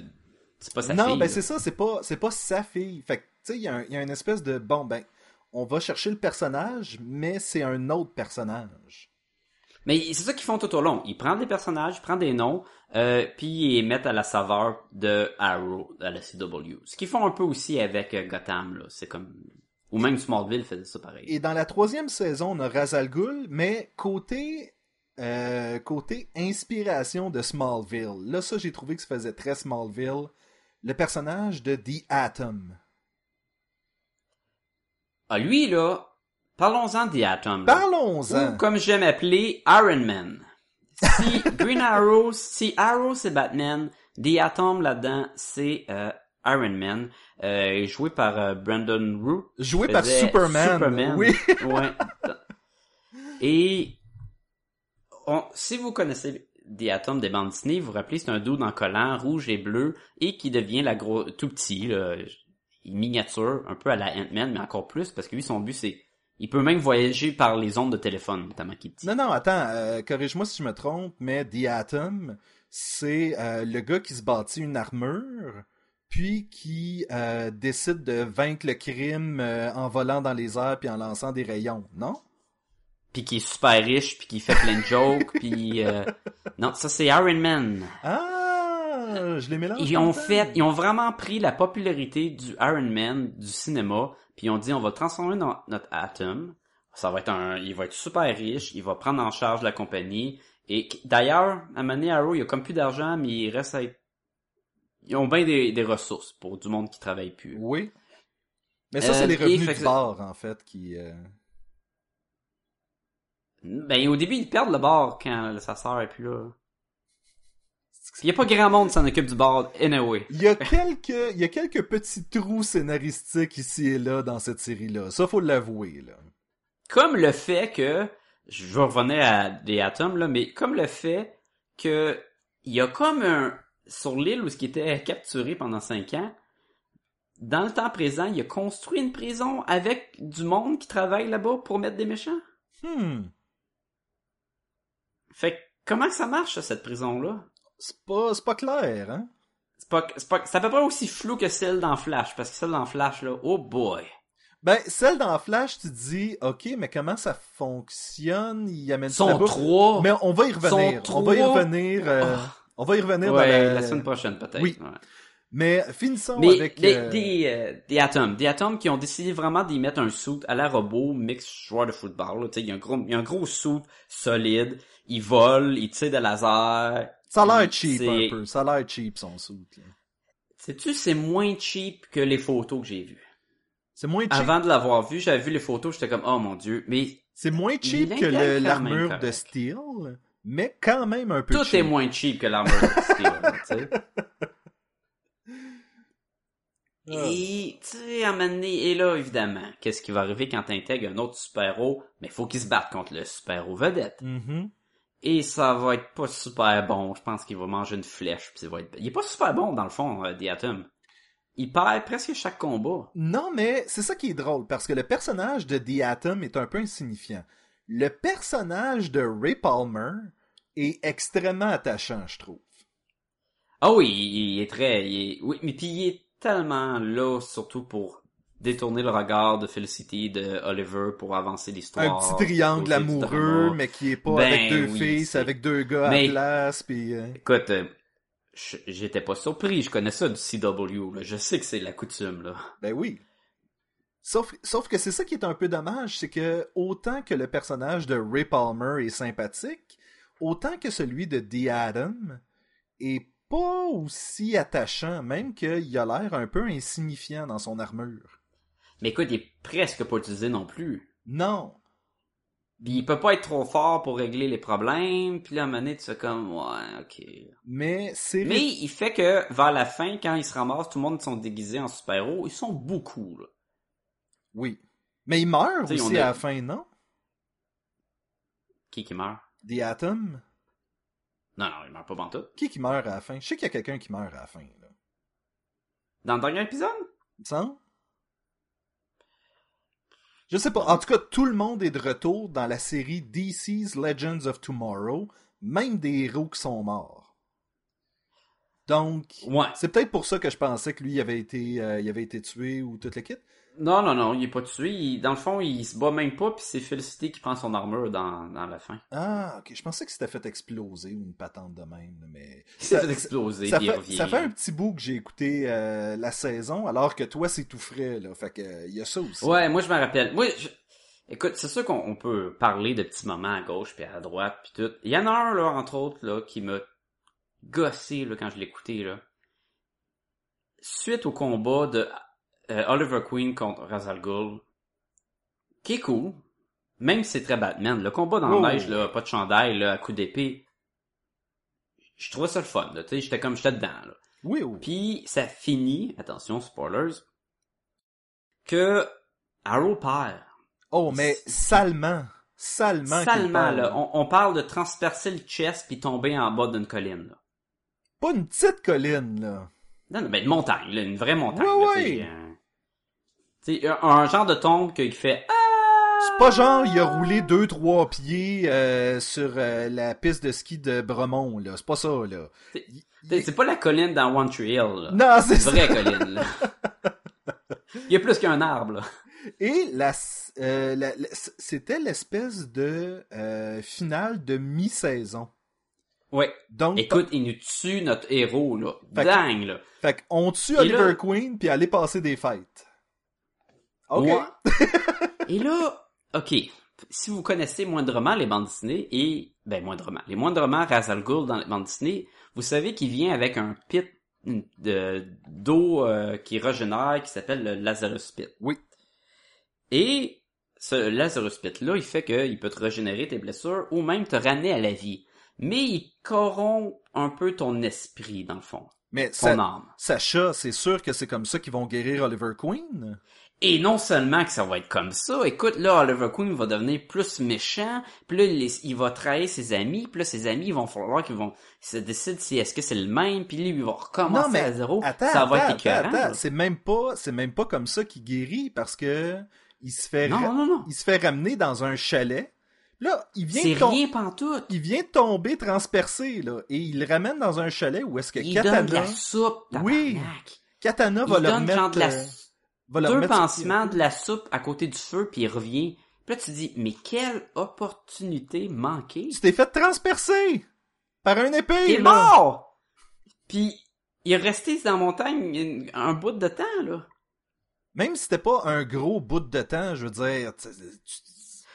C'est pas sa non, fille. ben là. c'est ça, c'est pas, c'est pas sa fille. Fait que, tu sais, il y, y a une espèce de bon, ben, on va chercher le personnage, mais c'est un autre personnage. Mais c'est ça qu'ils font tout au long. Ils prennent des personnages, ils prennent des noms, euh, puis ils les mettent à la saveur de Arrow, à la CW. Ce qu'ils font un peu aussi avec euh, Gotham, là. C'est comme... Ou même Smallville faisait ça pareil. Et dans la troisième saison, on a Razal Ghul, mais côté euh, côté inspiration de Smallville. Là, ça, j'ai trouvé que ça faisait très Smallville. Le personnage de The Atom. Ah, lui, là, parlons-en des Atom. Parlons-en. Ou, comme j'aime appeler, Iron Man. Si [LAUGHS] Green Arrow, si Arrow c'est Batman, The Atom là-dedans, c'est euh, Iron Man, euh, joué par euh, Brandon Root. Joué par Superman. Superman. Oui. [LAUGHS] ouais. Et on- si vous connaissez The Atom des bandes Disney, vous vous rappelez, c'est un dude en collant rouge et bleu et qui devient la gros tout petit, là, miniature, un peu à la Ant-Man, mais encore plus parce que lui son but c'est il peut même voyager par les ondes de téléphone, notamment. Non, non, attends, euh, corrige-moi si je me trompe, mais The Atom, c'est euh, le gars qui se bâtit une armure, puis qui euh, décide de vaincre le crime en volant dans les airs puis en lançant des rayons, non? Puis qui est super riche, puis qui fait plein de jokes, puis non, ça c'est Iron Man. Ah, je les mélange. Ils ont fait, ils ont vraiment pris la popularité du Iron Man du cinéma, puis ils ont dit on va transformer no- notre Atom. Ça va être un, il va être super riche, il va prendre en charge la compagnie. Et d'ailleurs, à Mané Arrow, il a comme plus d'argent, mais il reste à être, ils ont bien des, des ressources pour du monde qui travaille plus. Oui. Mais ça, Euh, c'est les revenus du bar, en fait, qui... euh, Ben au début ils perdent le bar quand sa sœur est plus là. Il y a pas grand monde qui s'en occupe du bar anyway. Il y a quelques, il y a quelques petits trous scénaristiques ici et là dans cette série-là. Ça, faut l'avouer, là. comme le fait que je vais revenir à des atomes là, mais comme le fait que il y a comme un sur l'île où ce qui était capturé pendant cinq ans, dans le temps présent, il a construit une prison avec du monde qui travaille là-bas pour mettre des méchants. Hmm. Fait que Comment ça marche, cette prison-là? C'est pas, c'est pas clair, hein? C'est pas, c'est pas, c'est à peu près aussi flou que celle dans Flash, parce que celle dans Flash, là, oh boy. Ben, celle dans Flash, tu te dis, ok, mais comment ça fonctionne? Il amène Sont trois. Mais on va y revenir. Sont On va y revenir. euh, Oh. On va y revenir dans Ouais, la... la semaine prochaine, peut-être. Oui. ouais. Mais finissons avec. des, euh, des, euh, des atomes. Des atomes qui ont décidé vraiment d'y mettre un suit à la robot mix joueur de football. là. Tu sais, Il y, a un gros- y a un gros suit solide. Il vole, il tire de laser. Ça a l'air cheap un peu. Ça a l'air cheap son suit. Sais-tu, c'est moins cheap que les photos que j'ai vues. C'est moins cheap. Avant de l'avoir vu, j'avais vu les photos, j'étais comme, oh mon dieu. Mais C'est moins cheap que l'armure de steel, mais quand même un peu tout cheap. est moins cheap que l'armure de Steel, [LAUGHS] tu sais. Ah. Et, tu sais, à un moment donné, et là, évidemment, qu'est-ce qui va arriver quand t'intègres un autre super-héros? Mais faut qu'il se batte contre le super-héros vedette. Mhm. Et ça va être pas super bon. Je pense qu'il va manger une flèche. Puis ça va être... Il est pas super bon, dans le fond, euh, The Atom. Il perd presque chaque combat. Non, mais c'est ça qui est drôle, parce que le personnage de The Atom est un peu insignifiant. Le personnage de Ray Palmer est extrêmement attachant, je trouve. Ah oui, il est très... il est- Oui, mais puis il est tellement là, surtout pour détourner le regard de Felicity, de Oliver, pour avancer l'histoire. un petit triangle amoureux, mais qui est pas Ben avec deux oui, c'est- avec deux gars à Mais- place, puis... euh, Écoute, euh, j'étais pas surpris, je connais ça du CW, là. je sais que c'est la coutume, là. Ben oui. Sauf, sauf que c'est ça qui est un peu dommage, c'est que autant que le personnage de Ray Palmer est sympathique, autant que celui de The Atom est pas aussi attachant, même qu'il a l'air un peu insignifiant dans son armure. Mais écoute, il est presque pas utilisé non plus. Non. Puis il peut pas être trop fort pour régler les problèmes, puis là, à un moment donné, tu fais comme, ouais, ok. Mais c'est... Mais il fait que, vers la fin, quand ils se ramassent, tout le monde sont déguisés en super-héros, ils sont beaucoup, là. Oui. Mais il meurt T'sais, aussi a- à la fin, non? Qui qui meurt? The Atom? Non, non, il meurt pas pantoute. Qui qui meurt à la fin? Je sais qu'il y a quelqu'un qui meurt à la fin, là. Dans le dernier épisode? Il me semble? Je sais pas. En tout cas, tout le monde est de retour dans la série DC's Legends of Tomorrow, même des héros qui sont morts. Donc, Ouais. c'est peut-être pour ça que je pensais que lui il avait été, euh, il avait été tué ou toute l'équipe. Non, non, non, il est pas tué. Il- dans le fond, il se bat même pas, puis c'est Félicité qui prend son armure dans, dans la fin. Ah, ok. Je pensais que c'était fait exploser ou une patente de même, mais [LAUGHS] Ça- fait exploser, ça il fait, revient. ça fait un petit bout que j'ai écouté euh, la saison, alors que toi c'est tout frais là. Fait que euh, il y a ça aussi. Ouais, moi je me rappelle. Moi, je- écoute, c'est sûr qu'on on peut parler de petits moments à gauche puis à droite puis tout. Il y en a un là, entre autres, là, qui m'a gossé là quand je l'écoutais là. Suite au combat de euh, Oliver Queen contre Ra's al Ghul, qui est cool, même si c'est très Batman. Le combat dans Oh. la neige là, pas de chandail là, à coup d'épée. Je trouvais ça le fun, tu sais, j'étais comme j'étais dedans là. Oui, oui. Puis ça finit, attention spoilers, que Arrow perd. Oh, mais salement, salement. Salement, là, on, on parle de transpercer le chest puis tomber en bas d'une colline. Là. Pas une petite colline là. Non, non, ben une montagne, là, une vraie montagne. Ouais, là, ouais. Sais, un, genre de tombe qu'il fait Ah! C'est pas genre il a roulé deux trois pieds euh, sur euh, la piste de ski de Bremont là. C'est pas ça là. C'est- Il- C'est pas la colline dans One Tree Hill. Là. Non, c'est Une ça. vraie colline. Là. Il y a plus qu'un arbre. Là. Et la, euh, la- la- c'était l'espèce de finale de mi-saison. Ouais. Donc, Écoute, il nous tue notre héros, là. Dingue, là. fait qu'on tue Et Oliver là- Queen puis aller passer des fêtes. Ok. Ouais. [LAUGHS] Et là, ok, si vous connaissez moindrement les bandes dessinées et ben moindrement, les moindrement Ra's al Ghul dans les bandes dessinées, vous savez qu'il vient avec un pit de d'eau euh, qui régénère qui s'appelle le Lazarus Pit. Oui. Et ce Lazarus Pit là, il fait qu'il peut te régénérer tes blessures ou même te ramener à la vie. Mais il corrompt un peu ton esprit dans le fond, Mais ton âme. Sacha, c'est sûr que c'est comme ça qu'ils vont guérir Oliver Queen? Et non seulement que ça va être comme ça, écoute, là, Oliver Queen va devenir plus méchant, puis là, il, va trahir ses amis, puis là, ses amis, ils vont falloir qu'ils vont se décider si est-ce que c'est le même, puis lui, il va recommencer non mais à zéro. attends, ça va attends, être attends, c'est même pas, c'est même pas comme ça qu'il guérit parce que il se fait, Non, il se fait ramener dans un chalet, Là, il vient, C'est de rien pantoute. il vient de tomber transpercé, là, et il le ramène dans un chalet où est-ce que Il Katana, donne de la soupe, Oui. Katana Il va leur donne mettre, genre de la euh, deux pansements de la soupe à côté du feu, puis il revient. Puis là, tu te dis, mais quelle opportunité manquée. Tu t'es fait transpercer par un épée, Il est mort! Puis, il est resté dans la montagne un bout de temps, là. Même si c'était pas un gros bout de temps, je veux dire, tu- tu-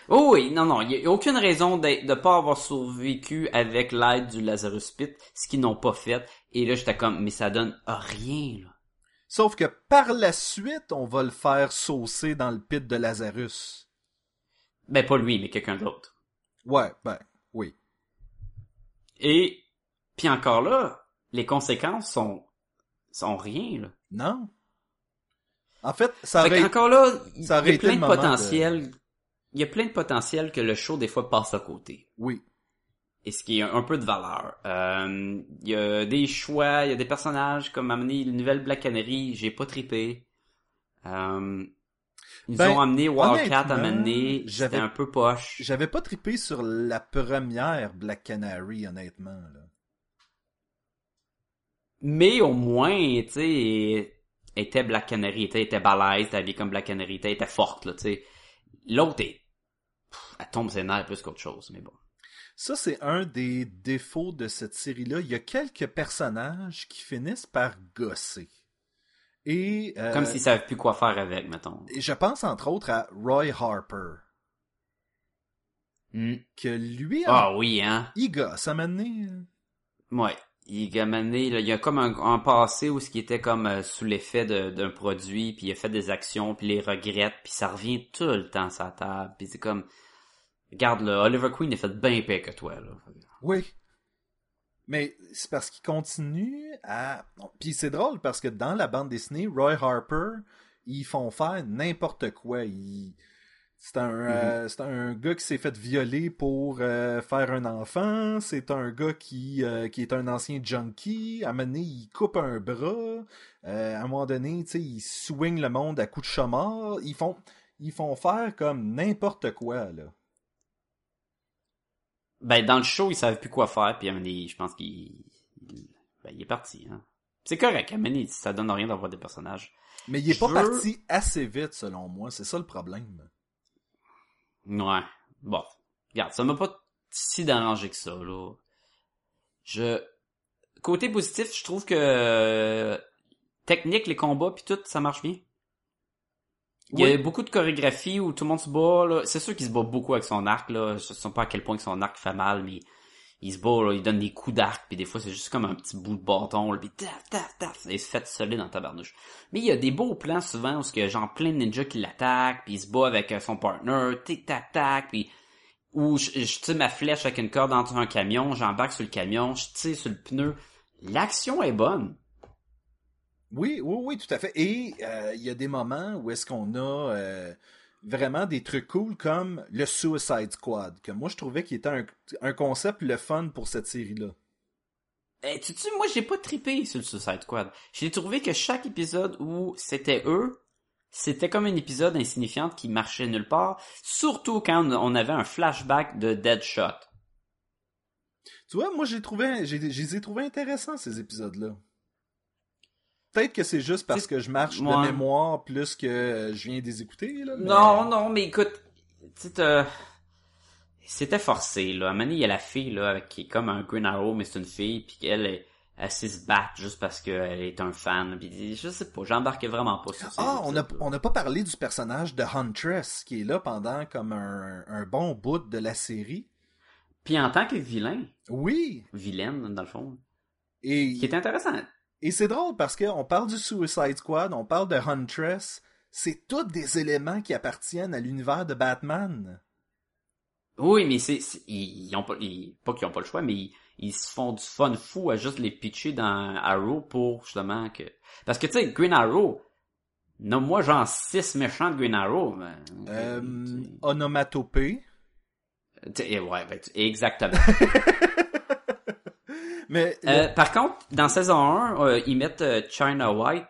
Oh oui, non, non, il n'y a aucune raison de ne pas avoir survécu avec l'aide du Lazarus Pit, ce qu'ils n'ont pas fait. Et là, j'étais comme, mais ça donne rien, là. Sauf que par la suite, on va le faire saucer dans le pit de Lazarus. Ben, pas lui, mais quelqu'un d'autre. Ouais, ben, oui. Et, puis encore là, les conséquences sont, sont rien, là. Non? En fait, ça Fait aurait... encore là, il y a plein le de potentiel. Il y a plein de potentiel que le show, des fois, passe à côté. Oui. Et ce qui est un peu de valeur. Euh, Il y a des choix, il y a des personnages comme amener le nouvelle Black Canary, j'ai pas trippé. Euh, ils Ben, ont amené Wildcat à m'amener, j'avais- c'était un peu poche. J'avais pas trippé sur la première Black Canary, honnêtement, là. Mais au moins, tu sais, était Black Canary, était, était balèze, était habillée comme Black Canary, était, était forte, là, tu sais. L'autre est, pff, elle tombe ses nerfs plus qu'autre chose, mais bon. Ça, c'est un des défauts de cette série-là. Il y a quelques personnages qui finissent par gosser. Et, euh, Comme s'ils savaient plus quoi faire avec, mettons. et je pense entre autres à Roy Harper, Hmm. que lui, Ah oui, hein. il gosse à un moment donné, euh. Ouais. Il a mené, là, il y a comme un, un passé où ce qui était comme euh, sous l'effet d'un produit, puis il a fait des actions, puis il les regrette, puis ça revient tout le temps sur la table, puis c'est comme, regarde là, Oliver Queen a fait bien pire que toi là. Oui. Mais c'est parce qu'il continue à... Puis c'est drôle parce que dans la bande dessinée, Roy Harper, ils font faire n'importe quoi. Ils- C'est un, euh, c'est un gars qui s'est fait violer pour euh, faire un enfant. C'est un gars qui, euh, qui est un ancien junkie. À un moment donné, il coupe un bras. À un moment donné, tu sais, il swing le monde à coups de chamard. Ils font, ils font faire comme n'importe quoi, là. Ben dans le show ils savaient plus quoi faire, puis donné, je pense qu'il, il- ben, il est parti. Hein. C'est correct, donné, ça donne rien d'avoir des personnages. Mais il est Je pas veux- parti assez vite, selon moi. C'est ça le problème. Ouais. Bon. Regarde, ça m'a pas si dérangé que ça, là. Je... Côté positif, je trouve que... euh, Technique, les combats, puis tout, ça marche bien. Il y a beaucoup de chorégraphie où tout le monde se bat, là. C'est sûr qu'il se bat beaucoup avec son arc, là. Je sais pas à quel point que son arc fait mal, mais il se bat, là. Il donne des coups d'arc, puis des fois, c'est juste comme un petit bout de bâton, là. Puis taf, taf, taf. Et il se fait solide dans ta barnouche. Mais il y a des beaux plans, souvent, où il y a genre plein de ninjas qui l'attaquent, puis il se bat avec euh, son partner, tic tac tac, puis où je, je tire ma flèche avec une corde entre un camion, j'embarque sur le camion, je tire sur le pneu. L'action est bonne. Oui, oui, oui, tout à fait. Et euh, il y a des moments où est-ce qu'on a euh, vraiment des trucs cool comme le Suicide Squad, que moi je trouvais qu'il était un, un concept le fun pour cette série-là. Eh, tu sais, moi j'ai pas trippé sur le Suicide Squad. J'ai trouvé que chaque épisode où c'était eux, c'était comme un épisode insignifiant qui marchait nulle part, surtout quand on avait un flashback de Deadshot. Tu vois, moi j'ai trouvé, j'ai, je les ai trouvés intéressants ces épisodes-là. Peut-être que c'est juste parce que je marche de Ouais. mémoire plus que je viens des écouter. Là, mais- Non, non, mais écoute, c'était forcé, là. À un moment donné, il y a la fille, là, qui est comme un Green Arrow, mais c'est une fille, puis elle, elle sait se battre juste parce qu'elle est un fan. Puis je sais pas, j'embarquais vraiment pas sur Ah, on n'a épisodes-là. on n'a pas parlé du personnage de Huntress qui est là pendant comme un, un bon bout de la série. Puis en tant que vilain, Oui, vilaine, dans le fond, et qui est intéressant. Et c'est drôle parce qu'on parle du Suicide Squad, on parle de Huntress, c'est tous des éléments qui appartiennent à l'univers de Batman. Oui, mais c'est, ils, ils ont pas, ils- pas qu'ils ont pas le choix, mais ils, ils se font du fun fou à juste les pitcher dans Arrow pour justement que, parce que tu sais, Green Arrow, nomme-moi genre six méchants de Green Arrow. Euh, onomatopée. tu- eh, ouais, ben, exactement. [LAUGHS] Mais Euh, par contre, dans saison 1, euh, ils mettent euh, China White,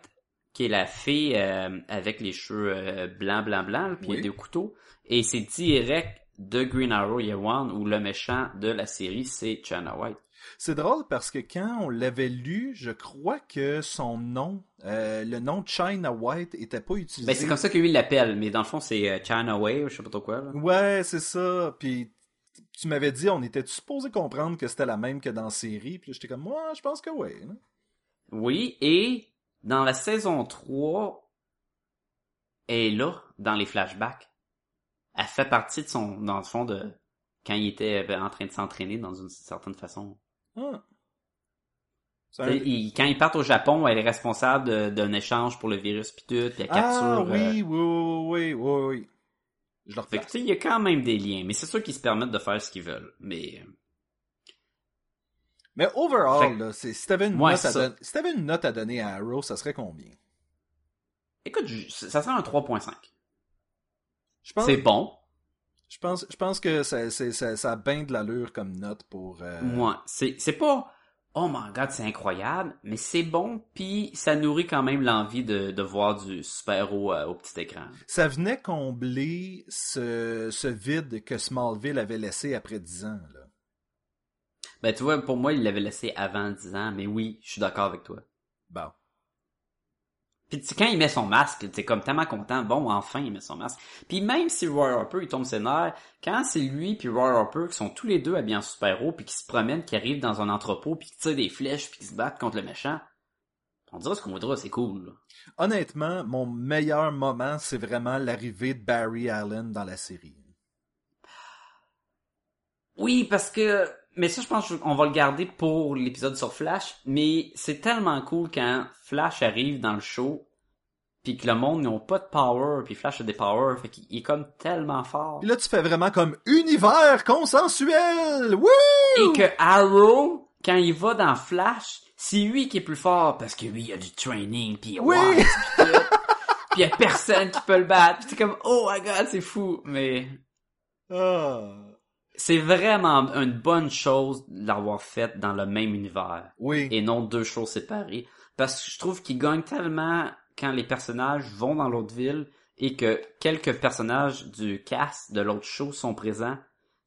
qui est la fille euh, avec les cheveux blancs, blancs, blancs, puis Oui. des couteaux, et c'est direct de Green Arrow Year One où le méchant de la série c'est China White. C'est drôle parce que quand on l'avait lu, je crois que son nom, euh, le nom China White, était pas utilisé. Ben c'est comme ça que lui l'appelle, mais dans le fond c'est China Way ou je sais pas trop quoi. Là. Ouais, c'est ça. Puis tu m'avais dit, on était supposé comprendre que c'était la même que dans la série? Puis j'étais comme, moi, je pense que oui. là. Oui, et dans la saison 3, elle est là, dans les flashbacks. Elle fait partie de son, dans le fond, de quand il était euh, en train de s'entraîner dans une certaine façon. Ah. Un- il- quand ils partent au Japon, elle est responsable d'un échange pour le virus pis tout, pis elle capture... Ah euh, oui, oui, oui, oui, oui, oui. Je le Fait que, il y a quand même des liens, mais c'est sûr qu'ils se permettent de faire ce qu'ils veulent. Mais, euh, Mais overall, là, c'est- si t'avais une, Ouais, don- si une note à donner à Arrow, ça serait combien? écoute, je- ça serait un 3.5. Je pense, C'est bon. je pense, je pense que ça, ça, ça a bien de l'allure comme note pour. euh, Moi, c'est c'est pas oh my god, c'est incroyable, mais c'est bon puis ça nourrit quand même l'envie de, de voir du super-héros euh, au petit écran. Ça venait combler ce, ce vide que Smallville avait laissé après 10 ans. Là. Ben tu vois, pour moi, il l'avait laissé avant 10 ans, mais oui, je suis d'accord avec toi. Bon. Puis tu sais, quand il met son masque, t'es comme tellement content, bon, enfin, il met son masque. Puis même si Roy Harper, il tombe ses nerfs, quand c'est lui puis Roy Harper qui sont tous les deux habillés en super-héros puis qui se promènent, qui arrivent dans un entrepôt puis qui tirent des flèches puis qui se battent contre le méchant, on dirait ce qu'on voudra, c'est cool. là. Honnêtement, mon meilleur moment, c'est vraiment l'arrivée de Barry Allen dans la série. Oui, parce que... Mais ça, je pense qu'on va le garder pour l'épisode sur Flash. Mais c'est tellement cool quand Flash arrive dans le show, puis que le monde n'ont pas de power, puis Flash a des powers, fait qu'il est comme tellement fort. Puis là, tu fais vraiment comme univers consensuel! Wouh! Et que Arrow, quand il va dans Flash, c'est lui qui est plus fort, parce que lui, il a du training, puis Oui! ouais, puis il y a personne qui peut le battre. Puis c'est comme, oh my god, c'est fou. Mais Ah. C'est vraiment une bonne chose de l'avoir fait dans le même univers. Oui. et non deux choses séparées. Parce que je trouve qu'ils gagnent tellement quand les personnages vont dans l'autre ville et que quelques personnages du cast de l'autre show sont présents.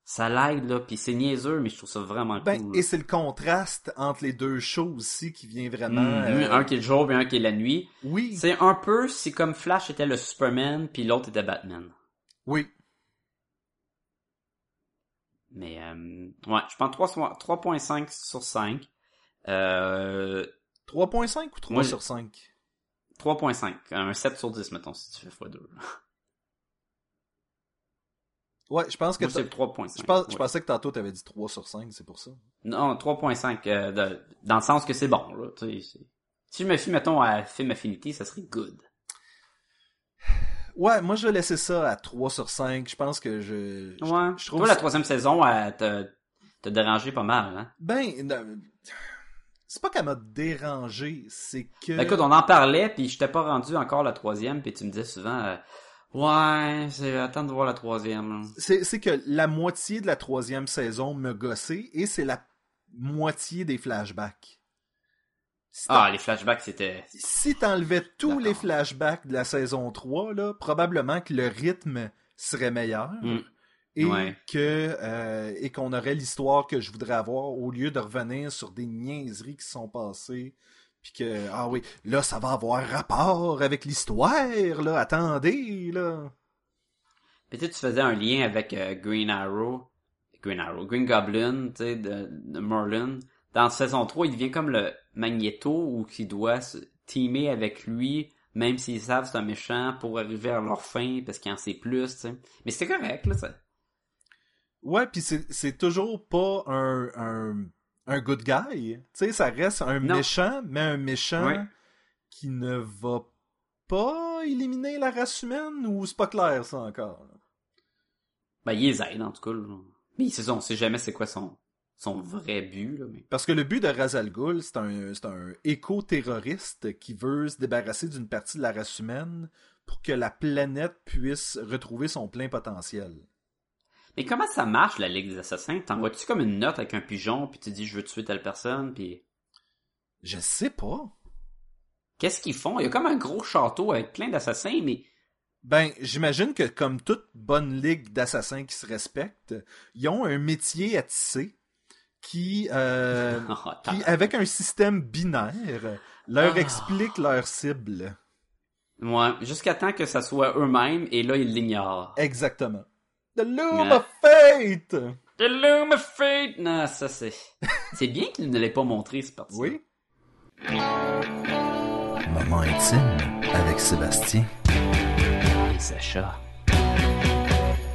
Ça l'aide, là, pis c'est niaiseux, mais je trouve ça vraiment Ben, cool. et c'est le contraste entre les deux shows aussi qui vient vraiment. Mm, euh, Un qui est le jour et un qui est la nuit. Oui. C'est un peu, c'est comme Flash était le Superman puis l'autre était Batman. Oui. Mais, euh, ouais, je pense 3 sur- 3.5 sur 5. Euh, 3.5 ou 3 Moi, sur 5? 3.5. Un 7 sur 10, mettons, si tu fais x2. [LAUGHS] Ouais, je pense que c'est 3.5. je, pense- je ouais. pensais que tantôt t'avais dit 3 sur 5, c'est pour ça. Non, 3.5, euh, de- dans le sens que c'est bon, là. tu sais, c'est- Si je me fie, mettons, à Film Affinity, ça serait good. Ouais, moi je vais laisser ça à 3 sur 5. Je pense que je. je- Ouais. Je trouve la troisième saison, elle te, pas mal, hein? Ben, euh, c'est pas qu'elle m'a dérangé, c'est que. Ben, écoute, on en parlait, puis je t'ai pas rendu encore la troisième, puis tu me disais souvent, euh, ouais, c'est attends de voir la troisième. c'est que la moitié de la troisième saison me gossait et c'est la moitié des flashbacks. Ah, les flashbacks, c'était... si t'enlevais tous les flashbacks de la saison 3, là, probablement que le rythme serait meilleur Mm. et Ouais. que euh, et qu'on aurait l'histoire que je voudrais avoir au lieu de revenir sur des niaiseries qui sont passées puis que ah oui, là ça va avoir rapport avec l'histoire là, attendez là. Puis tu sais, tu faisais un lien avec euh, Green Arrow, Green Arrow, Green Goblin, tu sais, de, de Merlin. Dans saison 3, il devient comme le Magneto ou qui doit se teamer avec lui, même s'ils savent c'est un méchant, pour arriver à leur fin, parce qu'il en sait plus, tu sais. Mais c'était correct, là, ça. Ouais, puis c'est toujours pas un un un good guy, tu sais ça reste un Non. méchant mais un méchant Ouais. qui ne va pas éliminer la race humaine ou c'est pas clair ça encore? Ben, il les aide, en tout cas, là. Mais on sait jamais c'est quoi son, son vrai but, là, mais... Parce que le but de Razal Ghul, c'est un, un éco-terroriste qui veut se débarrasser d'une partie de la race humaine pour que la planète puisse retrouver son plein potentiel. Mais comment ça marche, la Ligue des Assassins? T'envoies-tu comme une note avec un pigeon, puis tu dis, je veux tuer telle personne, puis... Je sais pas. Qu'est-ce qu'ils font? Il y a comme un gros château avec plein d'assassins, mais Ben, j'imagine que comme toute bonne ligue d'assassins qui se respecte, ils ont un métier à tisser qui, euh, [LAUGHS] Oh, qui avec un système binaire, leur Ah. explique leur cible. Ouais, jusqu'à temps que ça soit eux-mêmes, et là, ils l'ignorent. Exactement. The Loom Ouais. of Fate! The Loom of Fate! Non, ça c'est... C'est bien qu'il ne l'ait pas montré, ce parti. Oui. Moment intime avec Sébastien. Et Sacha.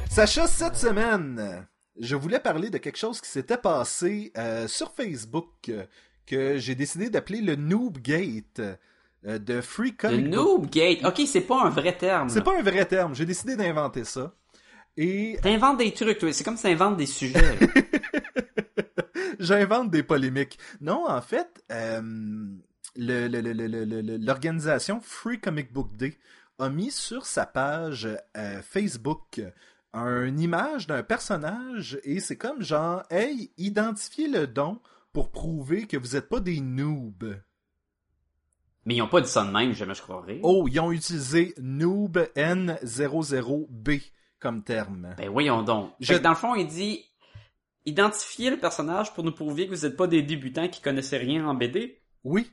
Sacha, cette semaine, je voulais parler de quelque chose qui s'était passé euh, sur Facebook euh, que j'ai décidé d'appeler le Noob Gate euh, de Free Comic Book. Noob Gate. Ok, c'est pas un vrai terme. C'est pas un vrai terme, j'ai décidé d'inventer ça. Et T'inventes des trucs, toi. C'est comme si t'inventes des sujets. [LAUGHS] j'invente des polémiques. Non, en fait, euh, le- le- le- le- le- le- l'organisation Free Comic Book Day a mis sur sa page euh, Facebook une image d'un personnage et c'est comme genre, hey, identifiez le don pour prouver que vous n'êtes pas des noobs. Mais ils ont pas dit ça de même, jamais je croirais. Oh, ils ont utilisé noob N00B comme terme. Ben voyons donc. Je- dans le fond, il dit... Identifiez le personnage pour nous prouver que vous êtes pas des débutants qui connaissaient rien en BD. Oui.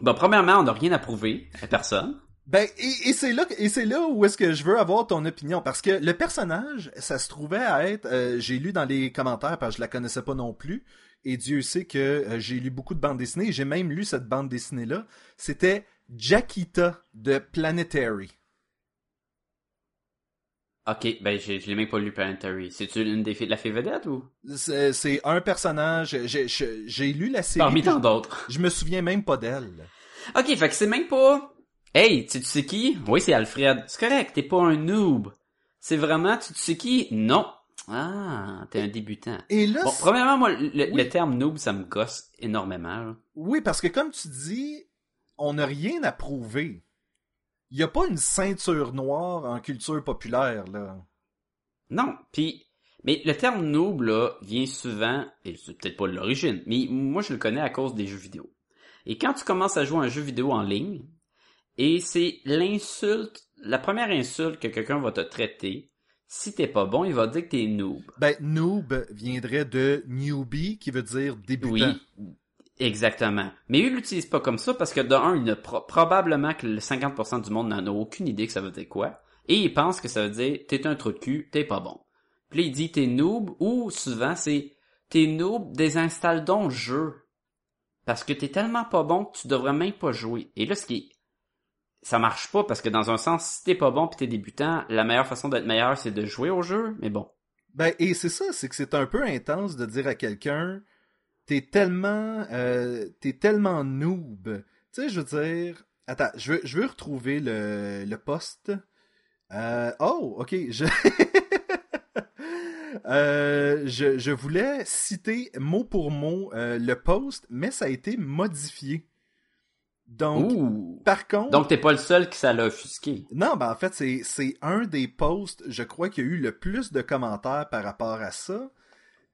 Bon, premièrement, on n'a rien à prouver à personne. Ben, et, et c'est là, et c'est là où est-ce que je veux avoir ton opinion, parce que le personnage, ça se trouvait à être, euh, j'ai lu dans les commentaires, parce que je la connaissais pas non plus, et Dieu sait que euh, j'ai lu beaucoup de bandes dessinées, j'ai même lu cette bande dessinée-là, c'était Jackita de Planetary. Ok, ben je, je l'ai même pas lu Planetary. C'est-tu une des filles, la fée vedette ou? C'est c'est un personnage, j'ai- lu la série, Parmi tant d'autres. je, je me souviens même pas d'elle. Ok, fait que c'est même pas... Hey, tu sais qui? Oui, c'est Alfred. C'est correct, t'es pas un noob. C'est vraiment, tu sais qui? Non. Ah, t'es un débutant. Et là, Bon, premièrement, moi, le, Oui. le terme noob, ça me gosse énormément. là. oui, parce que comme tu dis, on n'a rien à prouver. Il n'y a pas une ceinture noire en culture populaire, là. Non, puis... Mais le terme noob, là, vient souvent, et c'est peut-être pas l'origine, mais moi, je le connais à cause des jeux vidéo. Et quand tu commences à jouer à un jeu vidéo en ligne, et c'est l'insulte, la première insulte que quelqu'un va te traiter, si t'es pas bon, il va dire que t'es noob. Ben, noob viendrait de newbie, qui veut dire débutant. Oui, exactement. Mais eux, ils l'utilisent pas comme ça parce que de un, il pro- probablement que le 50% du monde n'en a aucune idée que ça veut dire quoi. Et ils pensent que ça veut dire t'es un trou de cul, t'es pas bon. Puis il dit t'es noob ou souvent c'est t'es noob, désinstalle donc le jeu. Parce que t'es tellement pas bon que tu devrais même pas jouer. Et là, ce qui est... Ça marche pas parce que dans un sens, si t'es pas bon pis t'es débutant, la meilleure façon d'être meilleur, c'est de jouer au jeu. Mais bon. Ben, et c'est ça, c'est que c'est un peu intense de dire à quelqu'un, t'es tellement, euh, t'es tellement noob. Tu sais, je veux dire, attends, je veux, je veux retrouver le, le poste. Euh, oh, ok, je... [LAUGHS] Euh, je, je voulais citer mot pour mot le post, mais ça a été modifié. Donc, Ouh. par contre... Donc t'es pas le seul qui ça l'a offusqué. Non, ben en fait, c'est, un des posts, je crois, qui a eu le plus de commentaires par rapport à ça,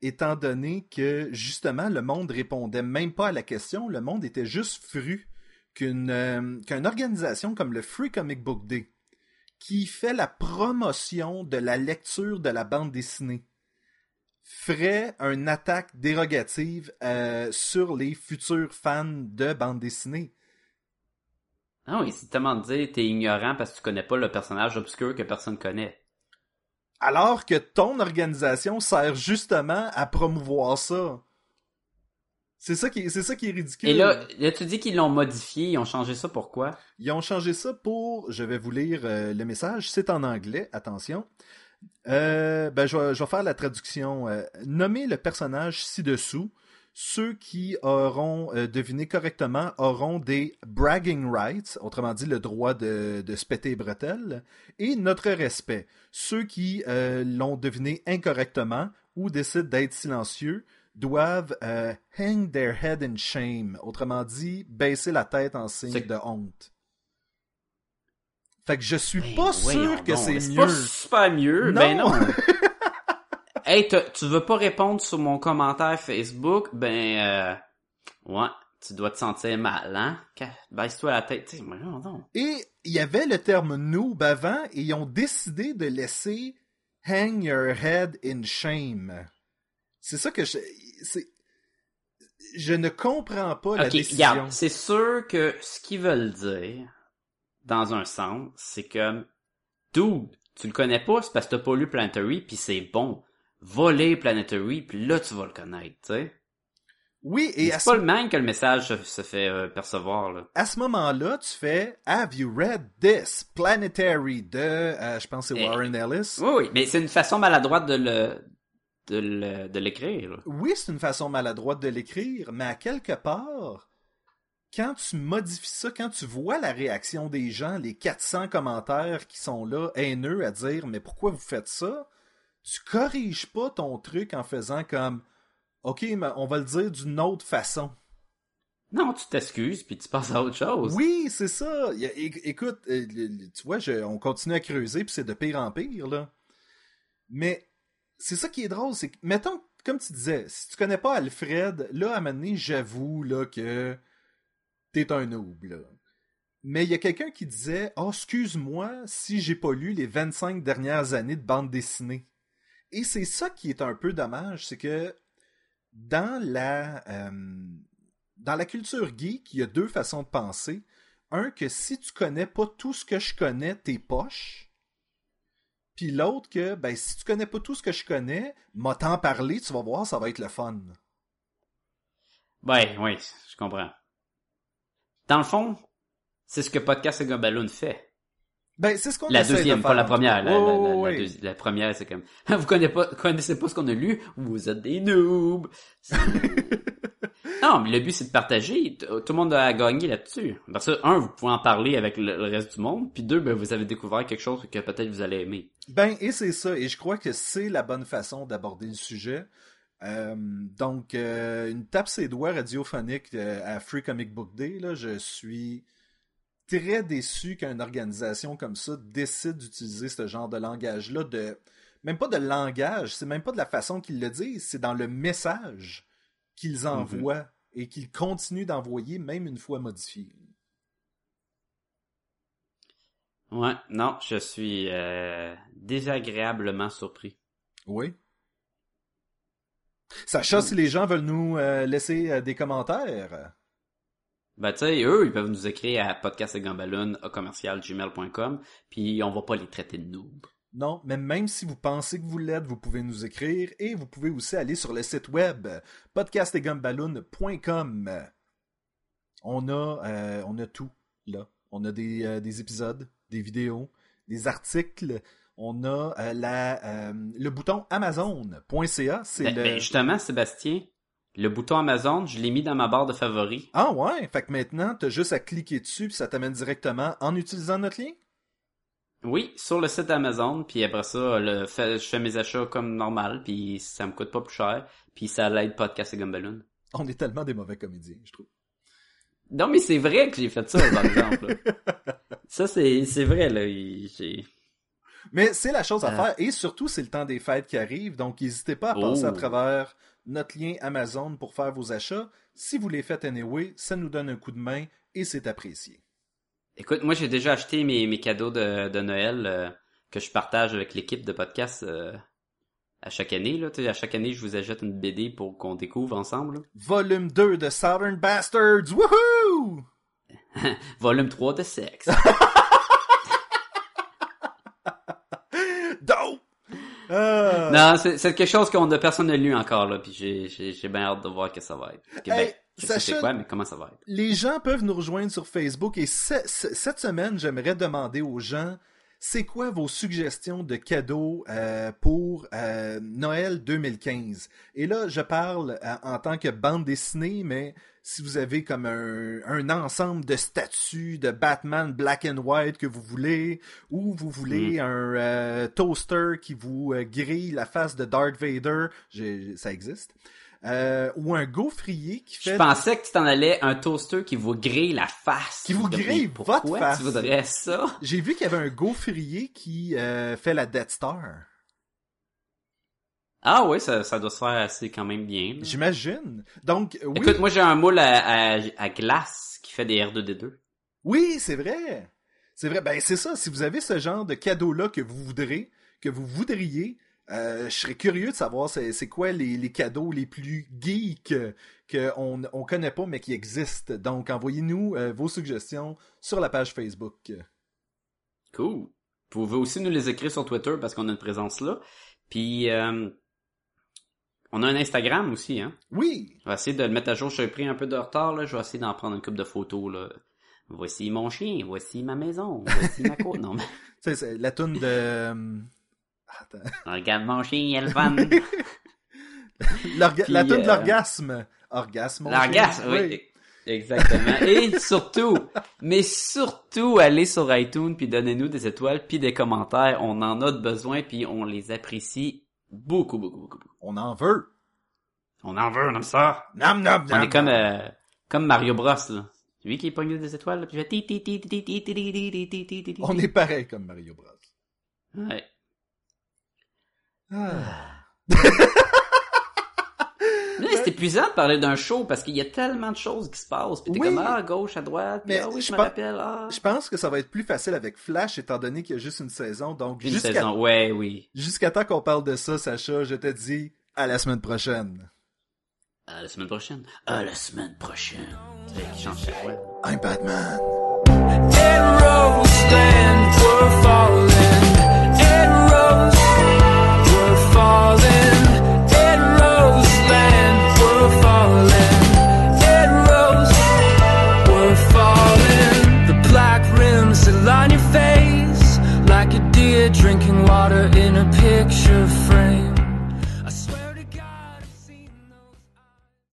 étant donné que, justement, le monde répondait même pas à la question, le monde était juste fru qu'une, euh, qu'une organisation comme le Free Comic Book Day, qui fait la promotion de la lecture de la bande dessinée, ferait une attaque dérogative euh, sur les futurs fans de bande dessinée. Ah oui, c'est tellement dire t'es ignorant parce que tu connais pas le personnage obscur que personne connaît. Alors que ton organisation sert justement à promouvoir ça. C'est ça qui est, c'est ça qui est ridicule. Et là, là tu dis qu'ils l'ont modifié, ils ont changé ça pourquoi? Ils ont changé ça pour, je vais vous lire euh, le message, c'est en anglais, attention. Euh, ben, je vais, je vais faire la traduction. Euh, nommez le personnage ci-dessous. Ceux qui auront euh, deviné correctement auront des bragging rights, autrement dit le droit de, de se péter les bretelles, et notre respect. Ceux qui euh, l'ont deviné incorrectement ou décident d'être silencieux doivent euh, hang their head in shame, autrement dit baisser la tête en signe C'est- de honte. Fait que je suis Ben, pas sûr que c'est C'est mieux. pas super mieux, Non. ben non. [LAUGHS] hey, tu veux pas répondre sur mon commentaire Facebook, ben euh, ouais, tu dois te sentir mal, hein? Baisse-toi la tête. Et il y avait le terme noob avant et ils ont décidé de laisser hang your head in shame. C'est ça que je, c'est, je ne comprends pas la Ok, décision. c'est sûr que ce qu'ils veulent dire, dans un sens, c'est que, dude, tu le connais pas, c'est parce que t'as pas lu Planetary, puis c'est bon. Va lire Planetary, puis là, tu vas le connaître, tu sais. Oui, et C'est ce, pas le même que le message se, se fait euh, percevoir, là. à ce moment-là, tu fais Have you read this? Planetary de, euh, je pense que c'est Eh. Warren Ellis? Oui, oui, mais c'est une façon maladroite de le, de le, de l'écrire. Oui, c'est une façon maladroite de l'écrire, mais à quelque part, quand tu modifies ça, quand tu vois la réaction des gens, les 400 commentaires qui sont là, haineux, à dire Mais pourquoi vous faites ça Tu corriges pas ton truc en faisant comme Ok, mais on va le dire d'une autre façon. Non, tu t'excuses, puis tu passes à autre chose. Oui, c'est ça. Écoute, euh, tu vois, je- on continue à creuser, puis c'est de pire en pire, là. Mais c'est ça qui est drôle, c'est que, mettons, comme tu disais, si tu connais pas Alfred, là, à un moment donné, j'avoue, là, que t'es un noob, là. Mais il y a quelqu'un qui disait « Oh, excuse-moi si j'ai pas lu les 25 dernières années de bande dessinée. » Et c'est ça qui est un peu dommage, c'est que dans la... euh, dans la culture geek, il y a deux façons de penser. Un, que si tu connais pas tout ce que je connais, t'es poche. Puis l'autre, que ben, si tu connais pas tout ce que je connais, m'a t'en parler, tu vas voir, ça va être le fun. Ouais, oui, je comprends. Dans le fond, c'est ce que Podcast et Gumballoon fait. Ben, c'est ce qu'on La de deuxième, faire, pas la première. La, deuxi- première, c'est comme, [LAUGHS] vous connaissez pas, connaissez pas ce qu'on a lu, vous êtes des noobs. [LAUGHS] Non, mais le but, c'est de partager. Tout le monde a gagné là-dessus. Parce que, un, vous pouvez en parler avec le, le reste du monde, puis deux, ben, vous avez découvert quelque chose que peut-être vous allez aimer. Ben, et c'est ça. Et je crois que c'est la bonne façon d'aborder le sujet. Euh, donc, euh, une tape ses doigts radiophonique euh, à Free Comic Book Day, là, je suis très déçu qu'une organisation comme ça décide d'utiliser ce genre de langage-là, de même pas de langage, c'est même pas de la façon qu'ils le disent, c'est dans le message qu'ils envoient et qu'ils continuent d'envoyer, même une fois modifié. Ouais, non, je suis euh, désagréablement surpris. Oui. Sacha, si les gens veulent nous euh, laisser euh, des commentaires. Ben, tu sais, eux, ils peuvent nous écrire à commercialgmail.com, puis on va pas les traiter de noobs. Non, mais même si vous pensez que vous l'êtes, vous pouvez nous écrire et vous pouvez aussi aller sur le site web podcastetgumballoon.com. On a, euh, on a tout là. On a des, euh, des épisodes, des vidéos, des articles. On a euh, la, le bouton Amazon.ca. C'est Ben, le. ben, justement, Sébastien, le bouton Amazon, je l'ai mis dans ma barre de favoris. Ah ouais, fait que maintenant, t'as juste à cliquer dessus puis ça t'amène directement en utilisant notre lien? Oui, sur le site d'Amazon, puis après ça, le, fait- je fais mes achats comme normal, puis ça me coûte pas plus cher, puis ça l'aide Podcast et Gumballoon. On est tellement des mauvais comédiens, je trouve. Non, mais c'est vrai que j'ai fait ça, par exemple. [LAUGHS] Ça, c'est, c'est vrai, là. j'ai- Mais c'est la chose à Ah. faire et surtout c'est le temps des fêtes qui arrive, donc n'hésitez pas à passer Oh. à travers notre lien Amazon pour faire vos achats. Si vous les faites anyway, ça nous donne un coup de main et c'est apprécié. Écoute, moi, j'ai déjà acheté mes, mes cadeaux de, de Noël euh, que je partage avec l'équipe de podcast euh, à chaque année. Là. À chaque année, je vous achète une BD pour qu'on découvre ensemble. là. Volume 2 de Southern Bastards, wouhou! [LAUGHS] Volume 3 de sexe. [LAUGHS] Dope! Ah. Non, c'est, quelque chose qu'on personne n'a lu encore, là, puis j'ai, bien hâte de voir que ça va être. Hey, je Sacha- quoi, mais comment ça va être. Les gens peuvent nous rejoindre sur Facebook et ce- ce- cette semaine, j'aimerais demander aux gens, c'est quoi vos suggestions de cadeaux euh, pour euh, Noël 2015? Et là, je parle euh, en tant que bande dessinée, mais si vous avez comme un, un ensemble de statues de Batman black and white que vous voulez, ou vous voulez un euh, toaster qui vous euh, grille la face de Darth Vader, ça existe, euh, ou un gaufrier qui Je fait... pensais que tu t'en allais un toaster qui vous grille la face. Qui vous grille pourquoi votre face? tu voudrais ça? J'ai vu qu'il y avait un gaufrier qui euh, fait la Death Star. Ah oui, ça, ça doit se faire assez quand même bien. J'imagine. Donc, oui, Écoute, moi j'ai un moule à, à, à glace qui fait des R2D2. oui c'est vrai. C'est vrai, ben c'est ça. Si vous avez ce genre de cadeau-là que vous voudrez, que vous voudriez, euh, je serais curieux de savoir c'est quoi les, les, cadeaux les plus geeks qu'on on connaît pas mais qui existent. Donc envoyez-nous euh, vos suggestions sur la page Facebook. Cool. Vous pouvez aussi nous les écrire sur Twitter parce qu'on a une présence là. Puis euh, on a un Instagram aussi, hein? Oui. On va essayer de le mettre à jour. Je suis pris un peu de retard, là. Je vais essayer d'en prendre une coupe de photos, là. Voici mon chien, voici ma maison, voici ma côte. [LAUGHS] Non, mais... c'est la toune de... Attends. Regarde mon chien, il est le fun. la toune de euh, l'orgasme. Orgasme, L'orgasme, oui. oui. Exactement. Et surtout, mais surtout, allez sur iTunes puis donnez-nous des étoiles puis des commentaires. On en a besoin puis on les apprécie beaucoup, beaucoup, beaucoup. On en veut. On en veut, on aime ça. Nam, nam, nam, on est comme, euh, comme Mario Bros, là. Lui qui est pogné des étoiles, là, puis On est pareil comme Mario Bros. Ouais. Ah. c'est épuisant de parler d'un show parce qu'il y a tellement de choses qui se passent. Puis t'es comme, ah, à gauche, à droite. Puis, ah oui, je, me rappelle. Ah. Je pense que ça va être plus facile avec Flash étant donné qu'il y a juste une saison. Donc, une saison, ouais, oui. Jusqu'à temps qu'on parle de ça, Sacha, je te dis à la semaine prochaine. À la semaine prochaine. À la semaine prochaine. Tu sais, qui chante chaque fois. I'm Batman. Drinking water in a picture